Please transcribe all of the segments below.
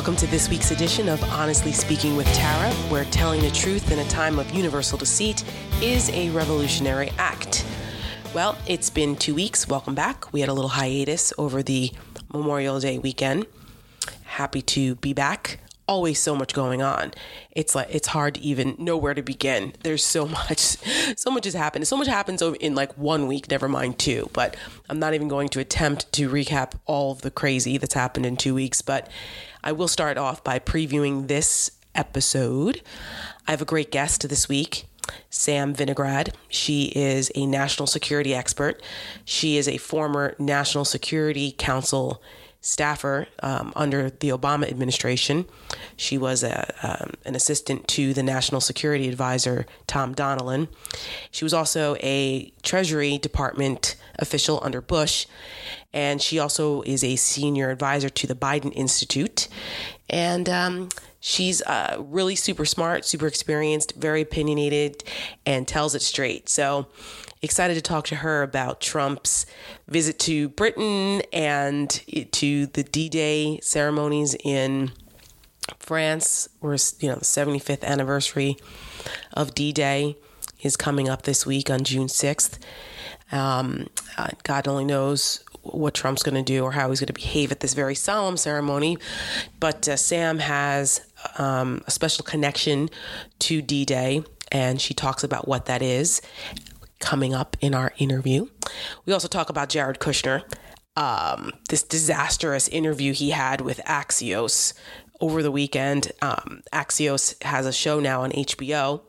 Welcome to this week's edition of Honestly Speaking with Tara, where telling the truth in a time of universal deceit is a revolutionary act. Well, it's been two weeks. Welcome back. We had a little hiatus over the Memorial Day weekend. Happy to be back. Always so much going on. It's like it's hard to even know where to begin. There's so much, so much has happened. So much happens in like one week. Never mind two. But I'm not even going to attempt to recap all of the crazy that's happened in two weeks. But I will start off by previewing this episode. I have a great guest this week. Sam Vinograd. She is a national security expert. She is a former National Security Council staffer um, under the Obama administration. She was a, um, an assistant to the National Security Advisor, Tom Donilon. She was also a Treasury Department official under Bush. And she also is a senior advisor to the Biden Institute. And um, she's uh, really super smart, super experienced, very opinionated, and tells it straight. So excited to talk to her about Trump's visit to Britain and to the D-Day ceremonies in France, where you know the 75th anniversary of D-Day is coming up this week on June 6th. Um, uh, God only knows what Trump's going to do or how he's going to behave at this very solemn ceremony. But uh, Sam has um, a special connection to D Day, and she talks about what that is coming up in our interview. We also talk about Jared Kushner, um, this disastrous interview he had with Axios over the weekend. Um, Axios has a show now on HBO.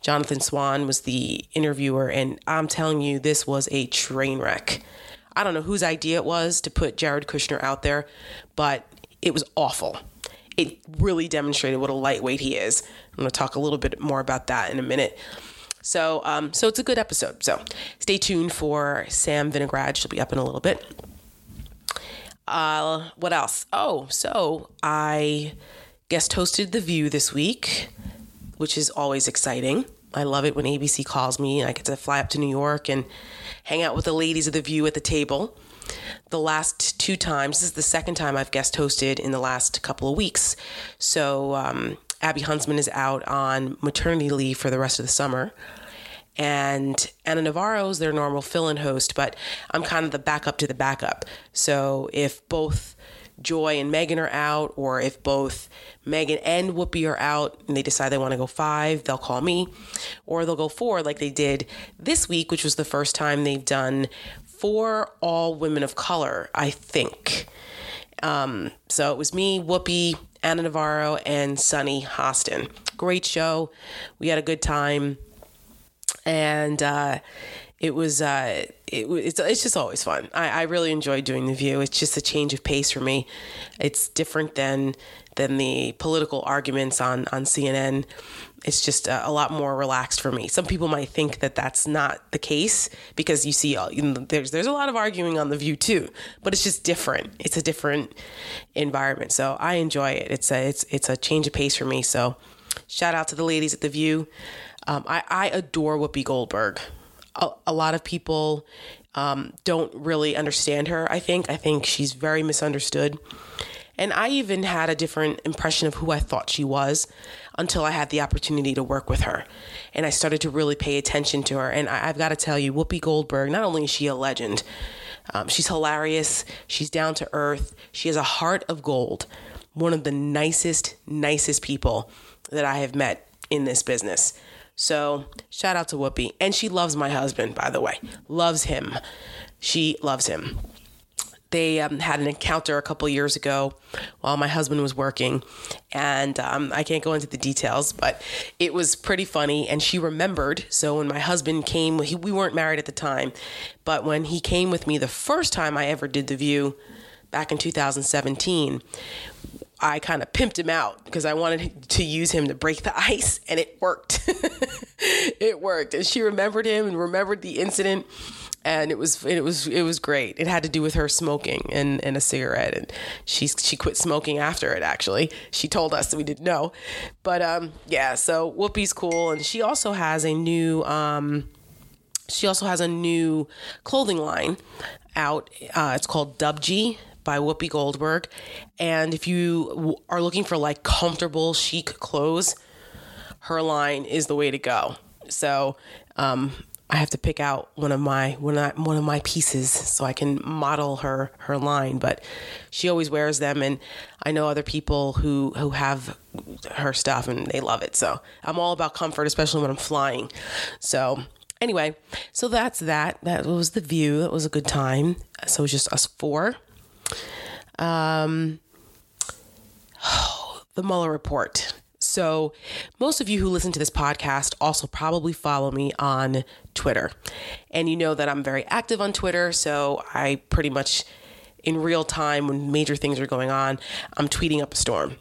Jonathan Swan was the interviewer, and I'm telling you, this was a train wreck. I don't know whose idea it was to put Jared Kushner out there, but it was awful. It really demonstrated what a lightweight he is. I'm going to talk a little bit more about that in a minute. So, um, so it's a good episode. So, stay tuned for Sam Vinograd. She'll be up in a little bit. Uh, what else? Oh, so I guest hosted The View this week, which is always exciting. I love it when ABC calls me and I get to fly up to New York and hang out with the ladies of The View at the table. The last two times, this is the second time I've guest hosted in the last couple of weeks. So, um, Abby Huntsman is out on maternity leave for the rest of the summer. And Ana Navarro is their normal fill in host, but I'm kind of the backup to the backup. So if both Joy and Meghan are out, or if both Meghan and Whoopi are out and they decide they want to go five, they'll call me, or they'll go four like they did this week, which was the first time they've done four all women of color, I think. Um, so it was me, Whoopi, Ana Navarro, and Sunny Hostin. Great show. We had a good time. And uh, it was uh, it, it's it's just always fun. I, I really enjoy doing the View. It's just a change of pace for me. It's different than than the political arguments on on CNN. It's just a, a lot more relaxed for me. Some people might think that that's not the case because you see, you know, there's there's a lot of arguing on the View too, but it's just different. It's a different environment, so I enjoy it. It's a it's it's a change of pace for me. So, shout out to the ladies at the View. Um, I, I adore Whoopi Goldberg a, a lot of people um, don't really understand her. I think I think she's very misunderstood. And I even had a different impression of who I thought she was until I had the opportunity to work with her. And I started to really pay attention to her. And I, have got to tell you, Whoopi Goldberg, not only is she a legend, um, she's hilarious, she's down to earth, she has a heart of gold. One of the nicest, nicest people that I have met in this business. So shout out to Whoopi. And she loves my husband, by the way. Loves him. She loves him. They um, had an encounter a couple years ago while my husband was working. And um, I can't go into the details, but it was pretty funny. And she remembered. So when my husband came, he, we weren't married at the time, but when he came with me the first time I ever did The View back in 2017, I kind of pimped him out because I wanted to use him to break the ice, and it worked. it worked, and she remembered him and remembered the incident, and it was it was it was great. It had to do with her smoking and, and a cigarette, and she she quit smoking after it. Actually, she told us we didn't know, but um yeah. So Whoopi's cool, and she also has a new um she also has a new clothing line out. Uh, it's called DUBGEE by Whoopi Goldberg. And if you are looking for like comfortable, chic clothes, her line is the way to go. So, um, I have to pick out one of my one of one of my pieces so I can model her her line. But she always wears them, and I know other people who who have her stuff and they love it. So I'm all about comfort, especially when I'm flying. So anyway, so that's that. That was the view. That was a good time. So it was just us four. Um, the Mueller report. So, most of you who listen to this podcast also probably follow me on Twitter. And you know that I'm very active on Twitter. So, I pretty much, in real time, when major things are going on, I'm tweeting up a storm.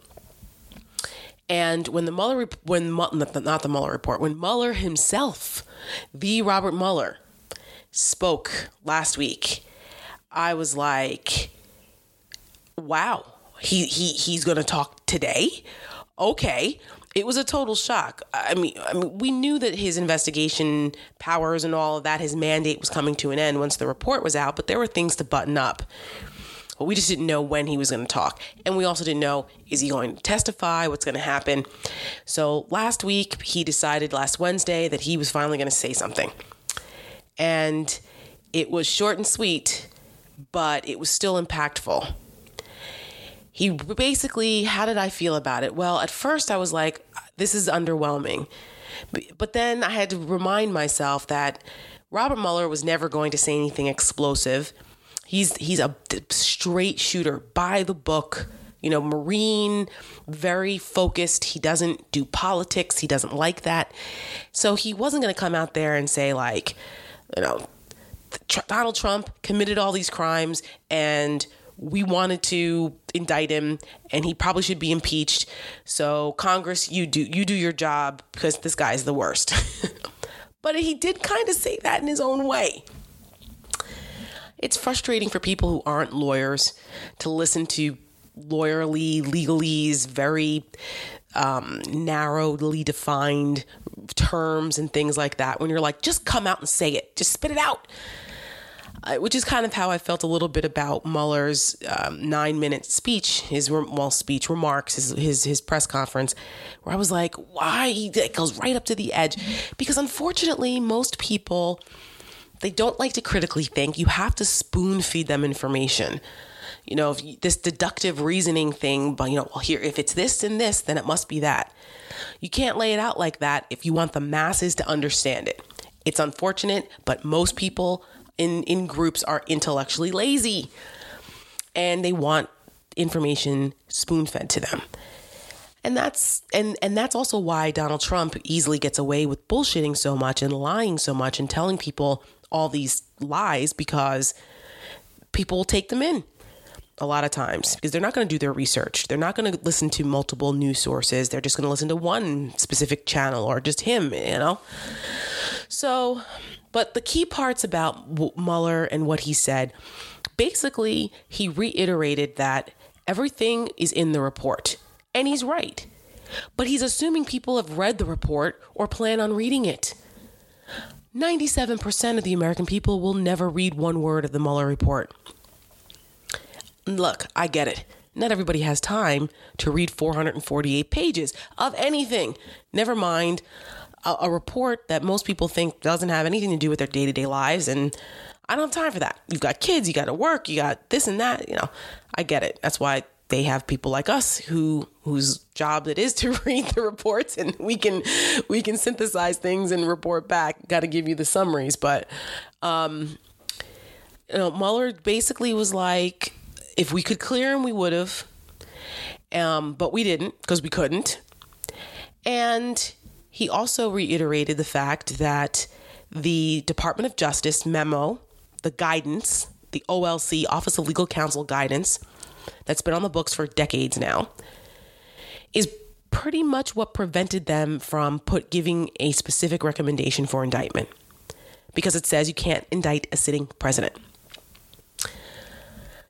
And when the Mueller, when not the Mueller report, when Mueller himself, the Robert Mueller, spoke last week, I was like, wow, he, he, he's going to talk today? okay. It was a total shock. I mean, I mean, we knew that his investigation powers and all of that, his mandate was coming to an end once the report was out, but there were things to button up. But we just didn't know when he was going to talk. And we also didn't know is he going to testify? What's going to happen? So last week, he decided last Wednesday that he was finally going to say something. And it was short and sweet, but it was still impactful he basically, how did I feel about it? Well, at first I was like, this is underwhelming. But then I had to remind myself that Robert Mueller was never going to say anything explosive. He's he's a straight shooter by the book, you know, Marine, very focused. He doesn't do politics. He doesn't like that. So he wasn't going to come out there and say like, you know, Donald Trump committed all these crimes and we wanted to indict him and he probably should be impeached. So Congress, you do you do your job because this guy's the worst. but he did kind of say that in his own way. It's frustrating for people who aren't lawyers to listen to lawyerly legalese, very um, narrowly defined terms and things like that. When you're like, just come out and say it, just spit it out which is kind of how I felt a little bit about Mueller's um, nine minute speech, his well speech remarks, his, his his press conference, where I was like, why it goes right up to the edge, because unfortunately most people they don't like to critically think. You have to spoon feed them information. You know, you, this deductive reasoning thing, but you know, well, here, if it's this and this, then it must be that. You can't lay it out like that if you want the masses to understand it. It's unfortunate, but most people in, in groups are intellectually lazy and they want information spoon fed to them. And that's and and that's also why Donald Trump easily gets away with bullshitting so much and lying so much and telling people all these lies because people will take them in a lot of times because they're not going to do their research. They're not going to listen to multiple news sources. They're just going to listen to one specific channel or just him, you know. So but the key parts about Mueller and what he said basically, he reiterated that everything is in the report. And he's right. But he's assuming people have read the report or plan on reading it. 97% of the American people will never read one word of the Mueller report. Look, I get it. Not everybody has time to read 448 pages of anything. Never mind a, a report that most people think doesn't have anything to do with their day to day lives. And I don't have time for that. You've got kids, you got to work, you got this and that. You know, I get it. That's why they have people like us who whose job it is to read the reports and we can we can synthesize things and report back. Got to give you the summaries, but um, you know, Mueller basically was like, if we could clear him, we would have, um, but we didn't because we couldn't, and he also reiterated the fact that the Department of Justice memo, the guidance, the OLC, Office of Legal Counsel guidance, that's been on the books for decades now, is pretty much what prevented them from put giving a specific recommendation for indictment because it says you can't indict a sitting president.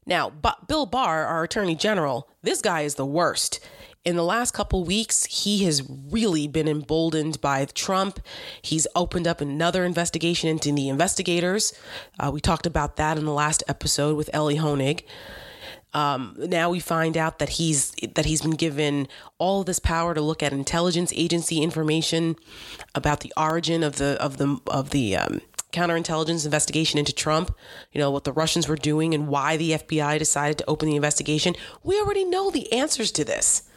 Now, Bill Barr, our attorney general, this guy is the worst in the last couple weeks, he has really been emboldened by Trump. He's opened up another investigation into the investigators. Uh, we talked about that in the last episode with Elie Honig. Um, now we find out that he's that he's been given all this power to look at intelligence agency information about the origin of the of the of the um, counterintelligence investigation into Trump. You know what the Russians were doing and why the FBI decided to open the investigation. We already know the answers to this.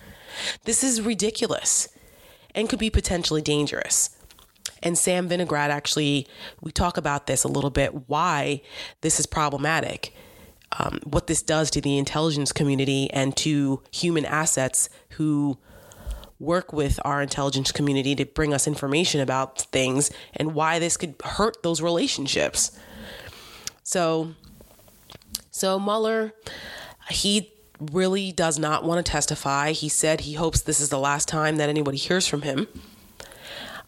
This is ridiculous and could be potentially dangerous. And Sam Vinograd actually, we talk about this a little bit, why this is problematic um, what this does to the intelligence community and to human assets who work with our intelligence community to bring us information about things and why this could hurt those relationships. So, so Mueller, he really does not want to testify. He said he hopes this is the last time that anybody hears from him.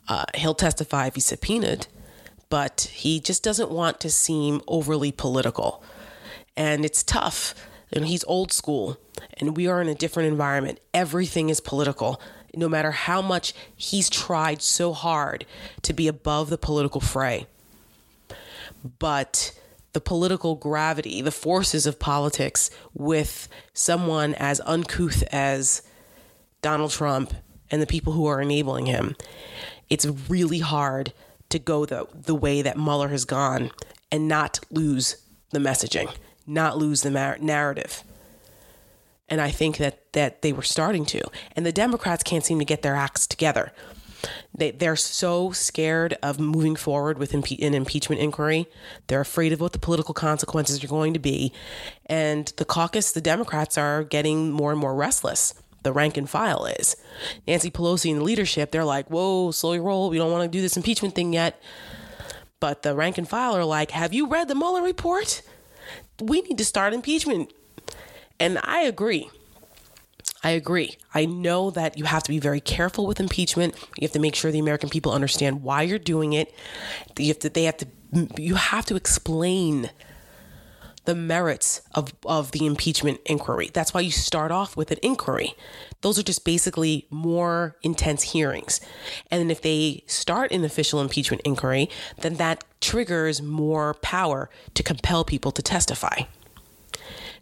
Uh, he'll testify if he's subpoenaed, but he just doesn't want to seem overly political and it's tough. And he's old school, and we are in a different environment. Everything is political. No matter how much he's tried so hard to be above the political fray. But the political gravity, the forces of politics with someone as uncouth as Donald Trump and the people who are enabling him, it's really hard to go the, the way that Mueller has gone and not lose the messaging not lose the mar- narrative. And I think that that they were starting to. And the Democrats can't seem to get their acts together. They, they're so scared of moving forward with impe- an impeachment inquiry. They're afraid of what the political consequences are going to be. And the caucus, the Democrats, are getting more and more restless. The rank and file is. Nancy Pelosi and the leadership, they're like, whoa, slow your roll. We don't want to do this impeachment thing yet. But the rank and file are like, have you read the Mueller report? we need to start impeachment. And I agree. I agree. I know that you have to be very careful with impeachment. You have to make sure the American people understand why you're doing it. You have to, they have to, you have to explain the merits of, of the impeachment inquiry. That's why you start off with an inquiry. Those are just basically more intense hearings. And if they start an official impeachment inquiry, then that triggers more power to compel people to testify.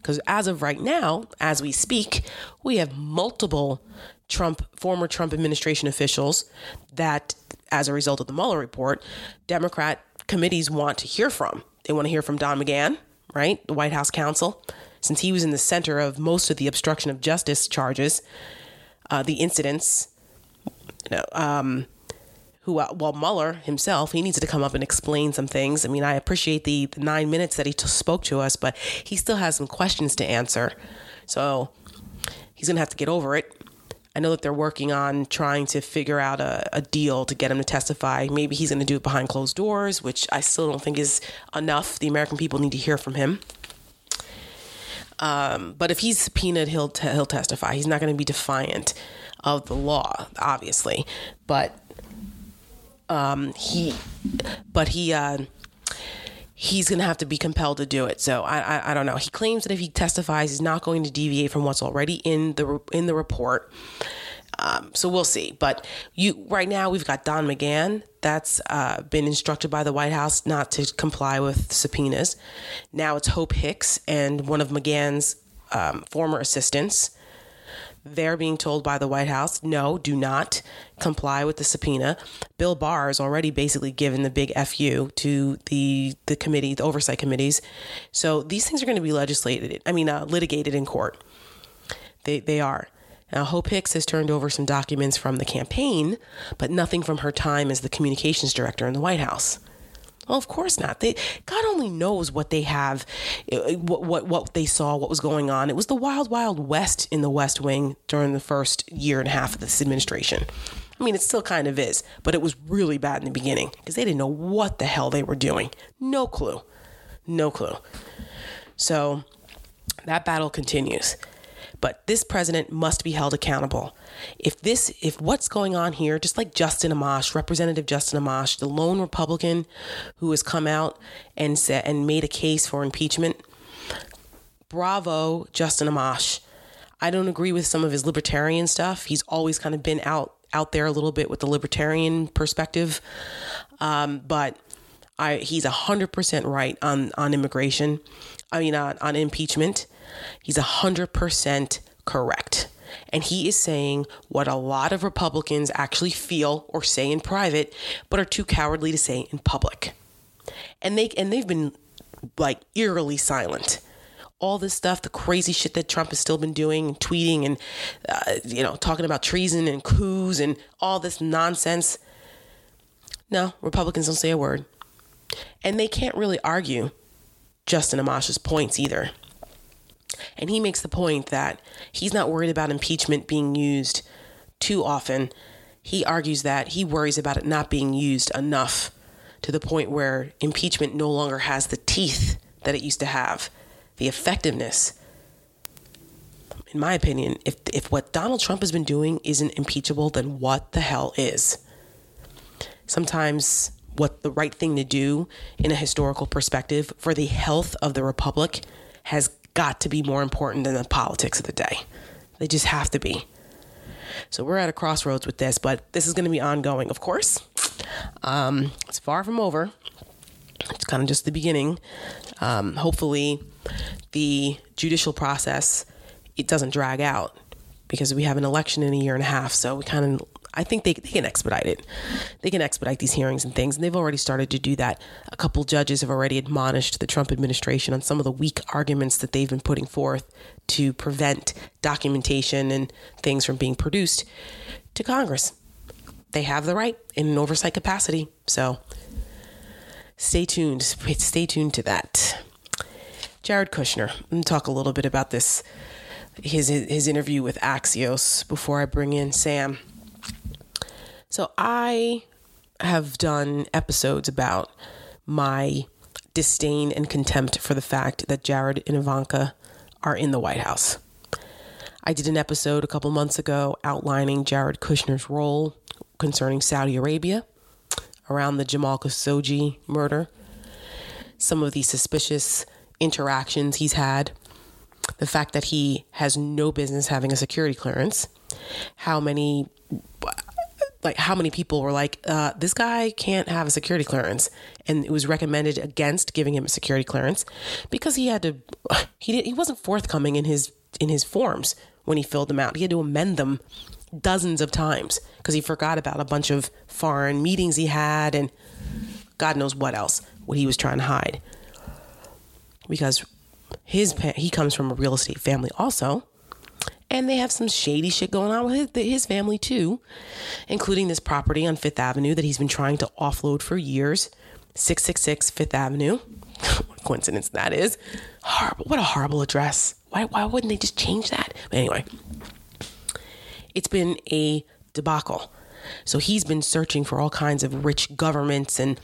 Because as of right now, as we speak, we have multiple Trump, former Trump administration officials that, as a result of the Mueller report, Democrat committees want to hear from. They want to hear from Don McGahn right? The White House counsel, since he was in the center of most of the obstruction of justice charges, uh, the incidents, you know, um, who, uh, well, Mueller himself, he needs to come up and explain some things. I mean, I appreciate the, the nine minutes that he t- spoke to us, but he still has some questions to answer. So he's going to have to get over it. I know that they're working on trying to figure out a, a deal to get him to testify. Maybe he's going to do it behind closed doors, which I still don't think is enough. The American people need to hear from him. Um, but if he's subpoenaed, he'll t- he'll testify. He's not going to be defiant of the law, obviously. But um, he, but he. Uh, he's going to have to be compelled to do it. So I, I, I don't know. He claims that if he testifies, he's not going to deviate from what's already in the in the report. Um, so we'll see. But you right now we've got Don McGahn that's uh, been instructed by the White House not to comply with subpoenas. Now it's Hope Hicks and one of McGahn's um, former assistants they're being told by the White House, no, do not comply with the subpoena. Bill Barr has already basically given the big FU to the the committee, the oversight committees. So these things are going to be legislated. I mean, uh, litigated in court. They they are. Now, Hope Hicks has turned over some documents from the campaign, but nothing from her time as the communications director in the White House. Well, of course not. They God only knows what they have, uh, what what what they saw, what was going on. It was the wild, wild west in the West Wing during the first year and a half of this administration. I mean, it still kind of is, but it was really bad in the beginning because they didn't know what the hell they were doing. No clue, no clue. So that battle continues. But this president must be held accountable. If this, if what's going on here, just like Justin Amash, Representative Justin Amash, the lone Republican who has come out and said and made a case for impeachment, bravo, Justin Amash. I don't agree with some of his libertarian stuff. He's always kind of been out out there a little bit with the libertarian perspective, um, but I he's hundred percent right on on immigration. I mean on, on impeachment. He's hundred percent correct. And he is saying what a lot of Republicans actually feel or say in private, but are too cowardly to say in public. And they and they've been like eerily silent. All this stuff, the crazy shit that Trump has still been doing, tweeting, and uh, you know, talking about treason and coups and all this nonsense. No, Republicans don't say a word, and they can't really argue Justin Amash's points either. And he makes the point that he's not worried about impeachment being used too often. He argues that he worries about it not being used enough to the point where impeachment no longer has the teeth that it used to have, the effectiveness. In my opinion, if, if what Donald Trump has been doing isn't impeachable, then what the hell is? Sometimes what the right thing to do in a historical perspective for the health of the republic has got to be more important than the politics of the day. They just have to be. So we're at a crossroads with this, but this is going to be ongoing, of course. Um, it's far from over. It's kind of just the beginning. Um, hopefully, the judicial process it doesn't drag out because we have an election in a year and a half. So we kind of I think they, they can expedite it. They can expedite these hearings and things, and they've already started to do that. A couple judges have already admonished the Trump administration on some of the weak arguments that they've been putting forth to prevent documentation and things from being produced to Congress. They have the right in an oversight capacity. So stay tuned. Stay tuned to that. Jared Kushner. Let me talk a little bit about this his his interview with Axios before I bring in Sam. So I have done episodes about my disdain and contempt for the fact that Jared and Ivanka are in the White House. I did an episode a couple months ago outlining Jared Kushner's role concerning Saudi Arabia around the Jamal Khashoggi murder, some of the suspicious interactions he's had, the fact that he has no business having a security clearance, how many like how many people were like, uh, this guy can't have a security clearance, and it was recommended against giving him a security clearance because he had to. He he wasn't forthcoming in his in his forms when he filled them out. He had to amend them dozens of times because he forgot about a bunch of foreign meetings he had and God knows what else what he was trying to hide. Because his he comes from a real estate family also and they have some shady shit going on with his, family too, including this property on Fifth Avenue that he's been trying to offload for years. 666 Fifth Avenue. what coincidence that is. Horrible. What a horrible address. Why, why wouldn't they just change that? But anyway, it's been a debacle. So he's been searching for all kinds of rich governments, and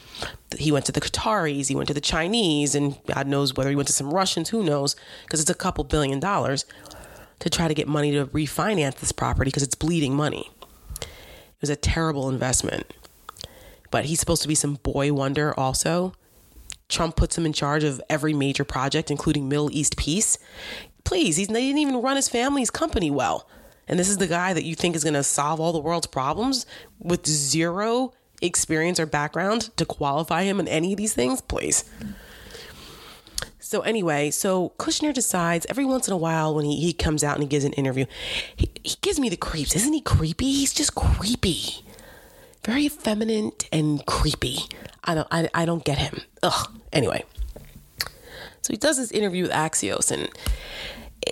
he went to the Qataris, he went to the Chinese, and God knows whether he went to some Russians, who knows, because it's a couple billion dollars to try to get money to refinance this property because it's bleeding money. It was a terrible investment. But he's supposed to be some boy wonder also. Trump puts him in charge of every major project, including Middle East peace. Please, he didn't even run his family's company well. And this is the guy that you think is going to solve all the world's problems with zero experience or background to qualify him in any of these things? Please. So anyway, so Kushner decides every once in a while when he, he comes out and he gives an interview, he, he gives me the creeps. Isn't he creepy? He's just creepy. Very effeminate and creepy. I don't I, I don't get him. Ugh. Anyway. So he does this interview with Axios and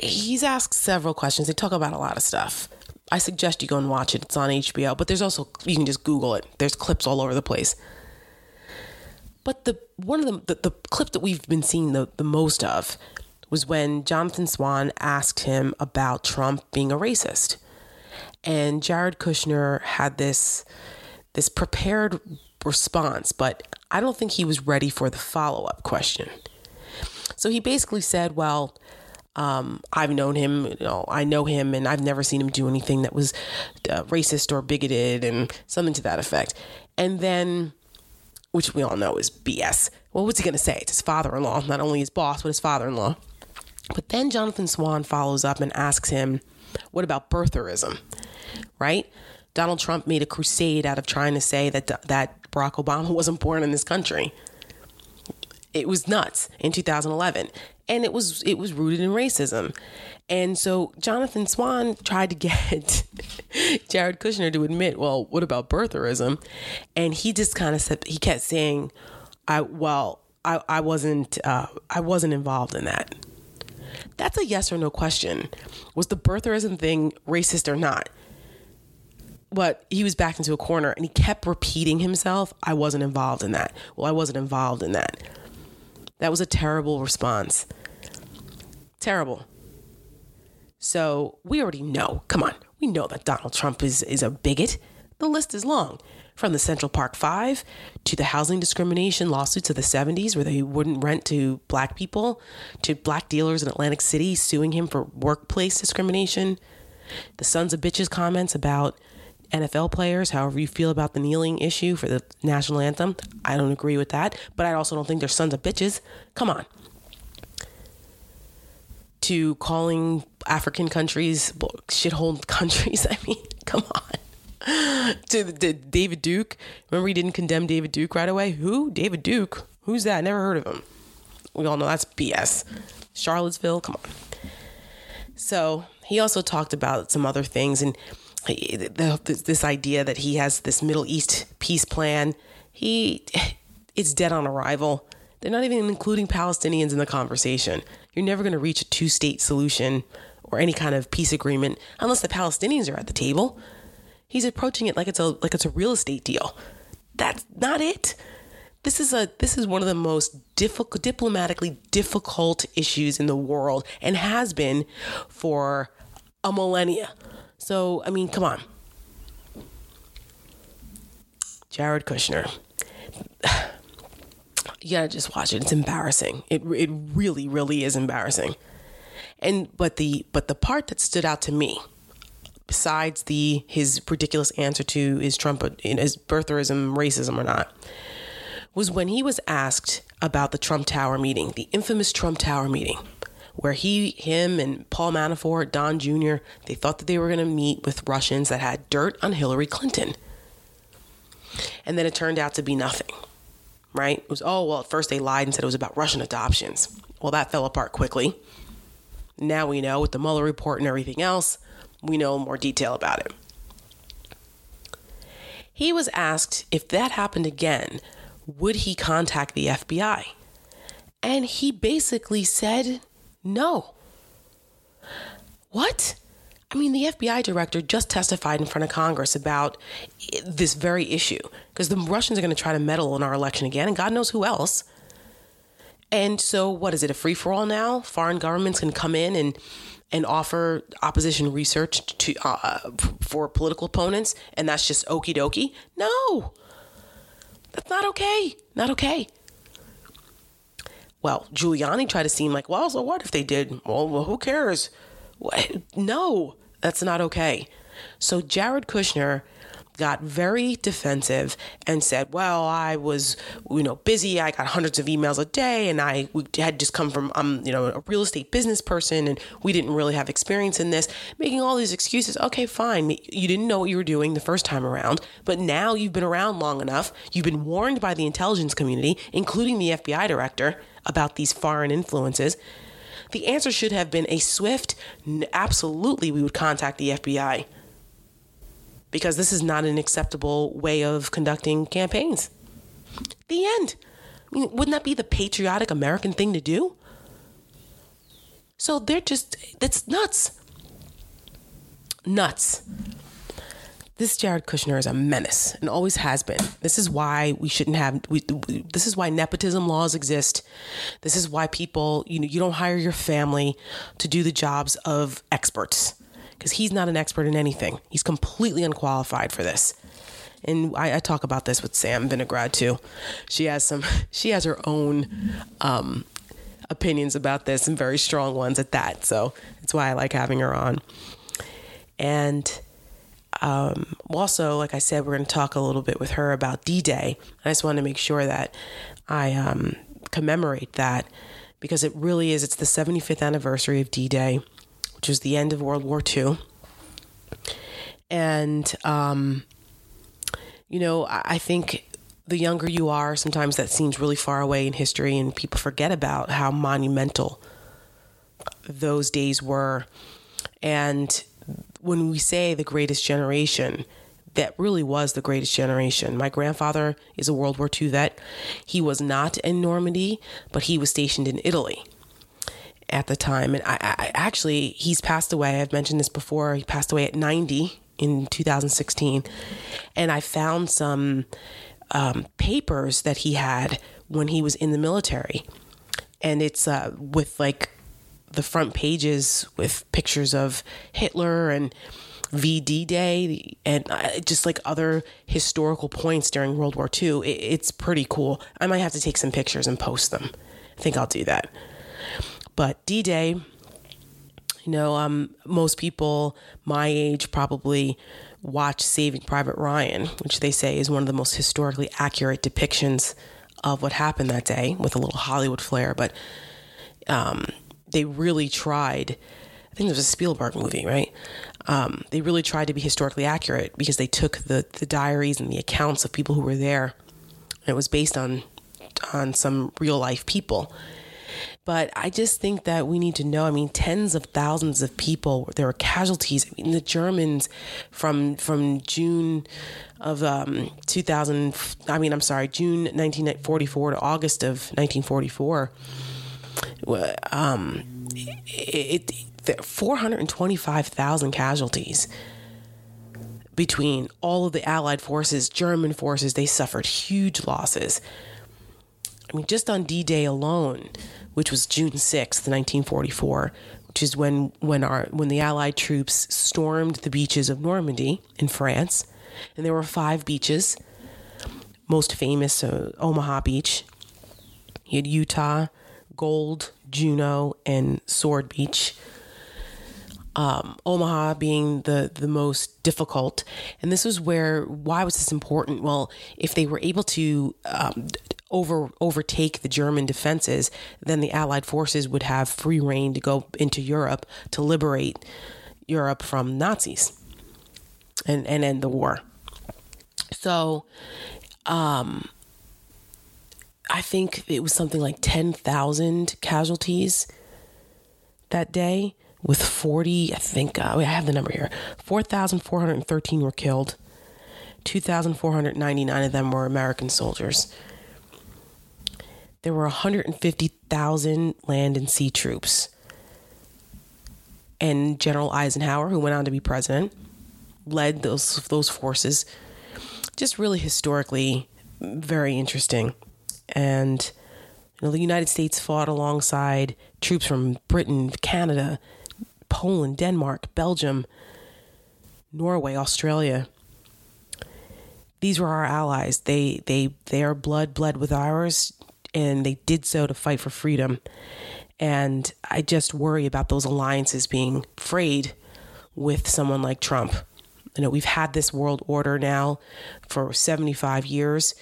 he's asked several questions. They talk about a lot of stuff. I suggest you go and watch it. It's on HBO, but there's also you can just Google it. There's clips all over the place. But the one of the, the, the clip that we've been seeing the, the most of was when Jonathan Swan asked him about Trump being a racist. And Jared Kushner had this this prepared response, but I don't think he was ready for the follow-up question. So he basically said, well, um, I've known him, you know, I know him, and I've never seen him do anything that was uh, racist or bigoted, and something to that effect. And then which we all know is BS. What was he going to say? It's his father in law, not only his boss, but his father in law. But then Jonathan Swan follows up and asks him, What about birtherism? Right? Donald Trump made a crusade out of trying to say that, that Barack Obama wasn't born in this country. It was nuts in 2011, and it was it was rooted in racism. And so Jonathan Swan tried to get Jared Kushner to admit, well, what about birtherism? And he just kind of said he kept saying, I well, I, I wasn't uh, I wasn't involved in that. That's a yes or no question. Was the birtherism thing racist or not? But he was backed into a corner and he kept repeating himself, I wasn't involved in that. Well, I wasn't involved in that. That was a terrible response. Terrible. So we already know, come on, we know that Donald Trump is, is a bigot. The list is long. From the Central Park Five to the housing discrimination lawsuits of the 70s, where they wouldn't rent to black people, to black dealers in Atlantic City suing him for workplace discrimination, the sons of bitches comments about NFL players, however you feel about the kneeling issue for the national anthem. I don't agree with that, but I also don't think they're sons of bitches. Come on. To calling African countries shithole countries. I mean, come on. to, the David Duke. Remember, he didn't condemn David Duke right away. Who? David Duke. Who's that? Never heard of him. We all know that's BS. Charlottesville. Come on. So he also talked about some other things and the, the, this idea that he has this Middle East peace plan. He, it's dead on arrival. They're not even including Palestinians in the conversation. You're never going to reach a two state solution or any kind of peace agreement unless the Palestinians are at the table. He's approaching it like it's a like it's a real estate deal. That's not it. This is a this is one of the most difficult diplomatically difficult issues in the world and has been for a millennia. So, I mean, come on. Jared Kushner. you gotta just watch it. It's embarrassing. It it really, really is embarrassing. And but the but the part that stood out to me, besides the his ridiculous answer to is Trump is birtherism racism or not, was when he was asked about the Trump Tower meeting, the infamous Trump Tower meeting where he, him, and Paul Manafort, Don Jr., they thought that they were going to meet with Russians that had dirt on Hillary Clinton. And then it turned out to be nothing, right? It was, oh, well, at first they lied and said it was about Russian adoptions. Well, that fell apart quickly. Now we know with the Mueller report and everything else, we know more detail about it. He was asked if that happened again, would he contact the FBI? And he basically said no. What? I mean, the FBI director just testified in front of Congress about this very issue because the Russians are going to try to meddle in our election again, and God knows who else. And so, what is it? A free for all now? Foreign governments can come in and and offer opposition research to uh, for political opponents, and that's just okie dokie. No, that's not okay. Not okay. Well, Giuliani tried to seem like, well, so what if they did? Well, well who cares? No, that's not okay. So Jared Kushner got very defensive and said, "Well, I was, you know, busy. I got hundreds of emails a day, and I had just come from, um, you know, a real estate business person, and we didn't really have experience in this." Making all these excuses. Okay, fine. You didn't know what you were doing the first time around, but now you've been around long enough. You've been warned by the intelligence community, including the FBI director about these foreign influences? The answer should have been a swift, absolutely, we would contact the FBI. Because this is not an acceptable way of conducting campaigns. The end. I mean, wouldn't that be the patriotic American thing to do? So they're just, that's nuts. Nuts this Jared Kushner is a menace and always has been. This is why we shouldn't have. We, this is why nepotism laws exist. This is why people, you know, you don't hire your family to do the jobs of experts because he's not an expert in anything. He's completely unqualified for this. And I, I talk about this with Sam Vinograd too. She has some. She has her own um, opinions about this and very strong ones at that. So that's why I like having her on. And um, also, like I said, we're going to talk a little bit with her about D Day. I just want to make sure that I um, commemorate that because it really is. It's the 75th anniversary of D Day, which was the end of World War II. And, um, you know, I think the younger you are, sometimes that seems really far away in history, and people forget about how monumental those days were. And when we say the greatest generation, that really was the greatest generation. My grandfather is a World War II vet. He was not in Normandy, but he was stationed in Italy at the time. And I, I actually, he's passed away. I've mentioned this before. He passed away at 90 in 2016. And I found some um, papers that he had when he was in the military. And it's uh, with like the front pages with pictures of Hitler and VD Day and uh, just like other historical points during World War II. It's pretty cool. I might have to take some pictures and post them. I think I'll do that. But D Day, you know, um, most people my age probably watch Saving Private Ryan, which they say is one of the most historically accurate depictions of what happened that day with a little Hollywood flair. But um, they really tried. I think it was a Spielberg movie, right? Um, they really tried to be historically accurate because they took the, the diaries and the accounts of people who were there. And it was based on on some real life people. But I just think that we need to know. I mean, tens of thousands of people. There were casualties. I mean, the Germans from from June of um, 2000. I mean, I'm sorry, June 1944 to August of 1944. Um, it, it 425,000 casualties between all of the Allied forces, German forces. They suffered huge losses. I mean, just on D Day alone, which was June 6th, 1944, which is when, when, our, when the Allied troops stormed the beaches of Normandy in France. And there were five beaches, most famous uh, Omaha Beach. You had Utah, Gold, Juno, and Sword Beach. Um, Omaha being the the most difficult, and this was where why was this important? Well, if they were able to um, over overtake the German defenses, then the Allied forces would have free reign to go into Europe to liberate Europe from Nazis and, and end the war. So um, I think it was something like 10,000 casualties that day with 40, I think, uh, I have the number here 4,413 were killed. 2,499 of them were American soldiers there were 150,000 land and sea troops. And General Eisenhower, who went on to be president, led those those forces. Just really historically very interesting. And you know, the United States fought alongside troops from Britain, Canada, Poland, Denmark, Belgium, Norway, Australia. These were our allies. They they their blood bled with ours and they did so to fight for freedom. And I just worry about those alliances being frayed with someone like Trump. You know, we've had this world order now for 75 years,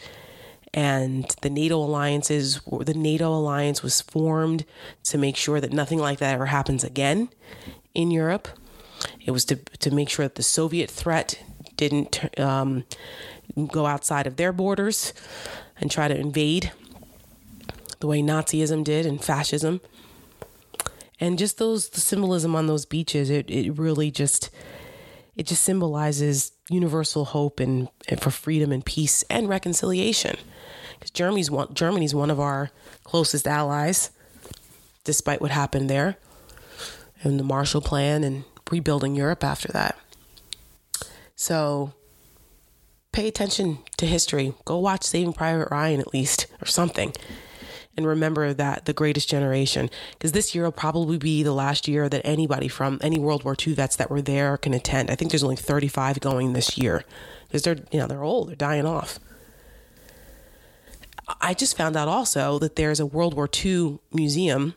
and the NATO alliances, the NATO alliance was formed to make sure that nothing like that ever happens again in Europe. It was to, to make sure that the Soviet threat didn't um, go outside of their borders and try to invade the way Nazism did and fascism. And just those the symbolism on those beaches, it, it really just it just symbolizes universal hope and, and for freedom and peace and reconciliation. Because Germany's one Germany's one of our closest allies, despite what happened there, and the Marshall Plan and rebuilding Europe after that. So pay attention to history. Go watch Saving Private Ryan at least, or something and remember that the greatest generation, because this year will probably be the last year that anybody from any World War II vets that were there can attend. I think there's only 35 going this year because they're you know they're old, they're dying off. I just found out also that there's a World War II museum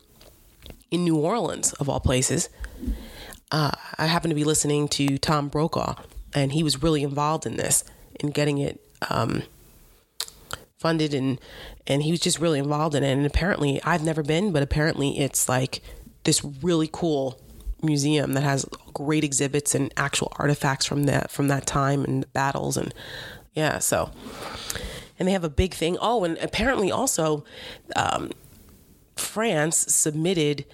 in New Orleans, of all places. Uh, I happened to be listening to Tom Brokaw, and he was really involved in this, in getting it um, funded and and he was just really involved in it and apparently I've never been but apparently it's like this really cool museum that has great exhibits and actual artifacts from that from that time and battles and yeah so and they have a big thing. Oh, and apparently also, um, France submitted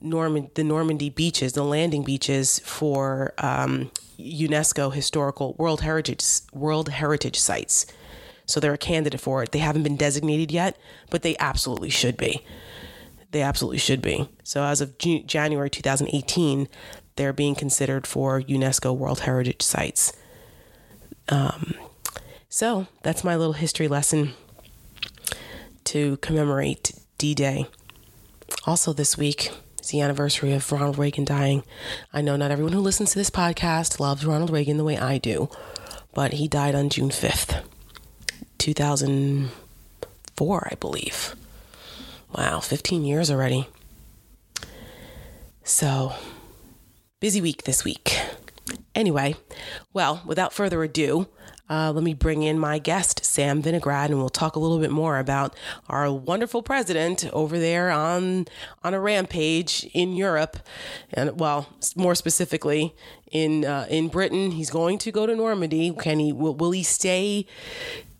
Norman the Normandy beaches, the landing beaches for um, UNESCO historical World Heritage World Heritage sites. So they're a candidate for it. They haven't been designated yet, but they absolutely should be. They absolutely should be. So as of January 2018, they're being considered for UNESCO World Heritage sites. Um, so that's my little history lesson to commemorate D Day. Also, this week is the anniversary of Ronald Reagan dying. I know not everyone who listens to this podcast loves Ronald Reagan the way I do, but he died on June 5th, 2004, I believe. Wow, 15 years already. So, busy week this week. Anyway, well, without further ado, uh, let me bring in my guest, Sam Vinograd, and we'll talk a little bit more about our wonderful president over there on on a rampage in Europe, and well, more specifically in uh, in Britain. He's going to go to Normandy. Can he? Will, will he stay?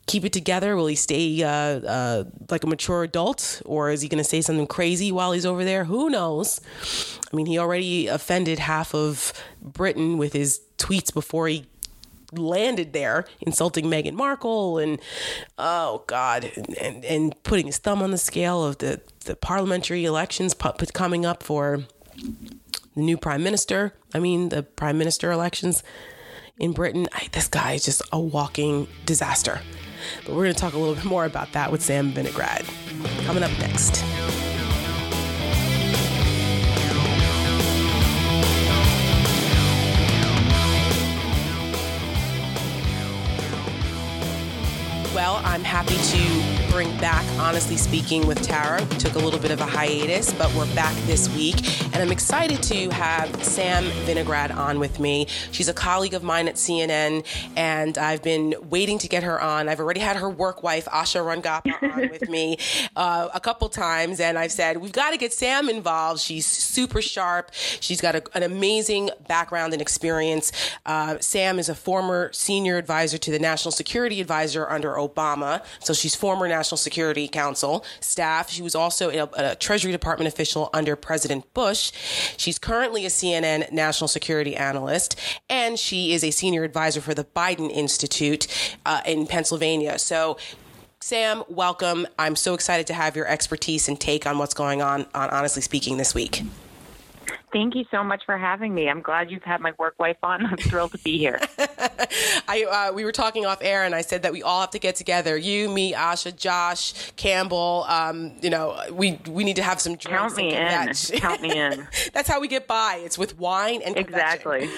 keep it together? Will he stay uh, uh, like a mature adult, or is he going to say something crazy while he's over there? Who knows? I mean, he already offended half of Britain with his tweets before he landed there, insulting Meghan Markle and oh God, and and putting his thumb on the scale of the the parliamentary elections coming up for the new prime minister. I mean, the prime minister elections in Britain. I, this guy is just a walking disaster. But we're going to talk a little bit more about that with Sam Vinograd coming up next. Well, I'm happy to back Honestly Speaking with Tara. We took a little bit of a hiatus, but we're back this week. And I'm excited to have Sam Vinograd on with me. She's a colleague of mine at CNN, and I've been waiting to get her on. I've already had her work wife, Asha Rangappa, on with me uh, a couple times, and I've said, we've got to get Sam involved. She's super sharp. She's got a, an amazing background and experience. Uh, Sam is a former senior advisor to the National Security Advisor under Obama. So she's former National Security Council staff. She was also a, a Treasury Department official under President Bush. She's currently a CNN national security analyst, and she is a senior advisor for the Biden Institute uh, in Pennsylvania. So Sam, welcome. I'm so excited to have your expertise and take on what's going on on Honestly Speaking this week. Thank you so much for having me. I'm glad you've had my work wife on. I'm thrilled to be here. I uh, we were talking off air, and I said that we all have to get together. You, me, Asha, Josh, Campbell. Um, you know, we we need to have some drinks. Count me in. Count me in. That's how we get by. It's with wine and exactly.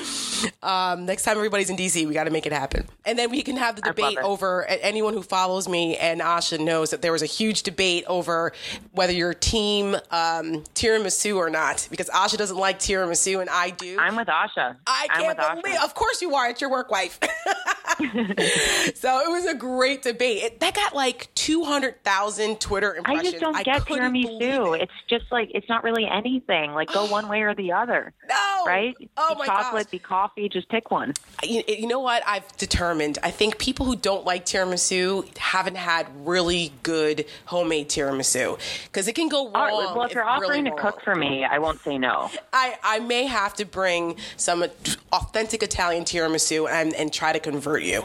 Um, next time everybody's in DC, we got to make it happen, and then we can have the debate over. Anyone who follows me and Asha knows that there was a huge debate over whether you're team um, tiramisu or not, because Asha doesn't like tiramisu, and I do. I'm with Asha. I can't believe. Asha. Of course you are. It's your work wife. so it was a great debate. It, that got like two hundred thousand Twitter impressions. I just don't I get tiramisu. It. It's just like it's not really anything. Like go one way or the other. No. Right. Oh be my chocolate, gosh. be coffee. Just pick one. You, you know what? I've determined. I think people who don't like tiramisu haven't had really good homemade tiramisu because it can go wrong. Right, well, if you're offering really to cook for me, I won't say no. I, I may have to bring some authentic Italian tiramisu and, and try to convert you.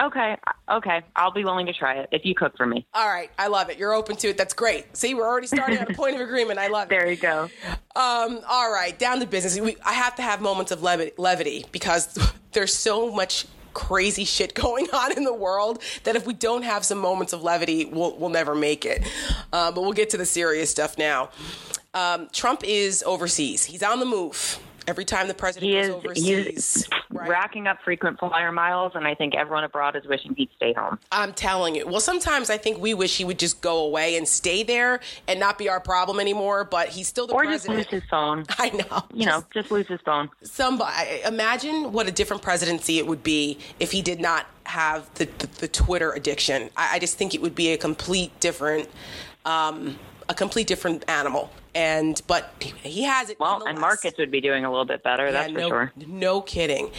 Okay, okay. I'll be willing to try it if you cook for me. All right, I love it. You're open to it. That's great. See, we're already starting at a point of agreement. I love it. There you go. Um, all right, down to business. We, I have to have moments of levity because there's so much crazy shit going on in the world that if we don't have some moments of levity, we'll, we'll never make it. Uh, but we'll get to the serious stuff now. Um, Trump is overseas. He's on the move. Every time the president he is, overseas, right? racking up frequent flyer miles, and I think everyone abroad is wishing he'd stay home. I'm telling you. Well, sometimes I think we wish he would just go away and stay there and not be our problem anymore. But he's still the or president. just lose his phone. I know. You just, know, just lose his phone. Somebody imagine what a different presidency it would be if he did not have the the, the Twitter addiction. I, I, just think it would be a complete different. Um, a complete different animal. And but he has it. Well, and markets would be doing a little bit better. Yeah, that's for no, sure. No kidding.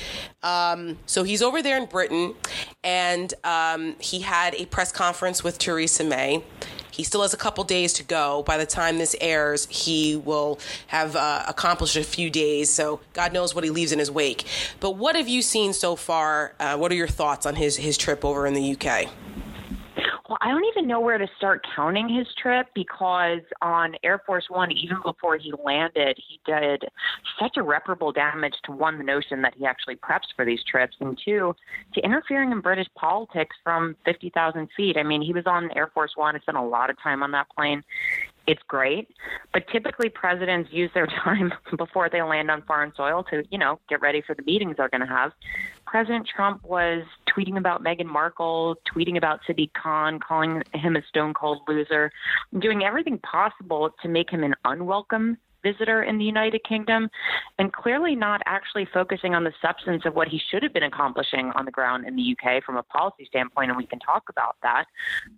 Um, so he's over there in Britain, and um, he had a press conference with Theresa May. He still has a couple days to go. By the time this airs, he will have uh, accomplished a few days. So God knows what he leaves in his wake. But what have you seen so far? Uh, what are your thoughts on his his trip over in the UK? Well, I don't even know where to start counting his trip because on Air Force One, even before he landed, he did such irreparable damage to one, the notion that he actually preps for these trips, and two, to interfering in British politics from 50,000 feet. I mean, he was on Air Force One, I spent a lot of time on that plane it's great. But typically, presidents use their time before they land on foreign soil to, you know, get ready for the meetings they're going to have. President Trump was tweeting about Meghan Markle, tweeting about Sadiq Khan, calling him a stone cold loser, doing everything possible to make him an unwelcome visitor in the United Kingdom, and clearly not actually focusing on the substance of what he should have been accomplishing on the ground in the UK from a policy standpoint, and we can talk about that.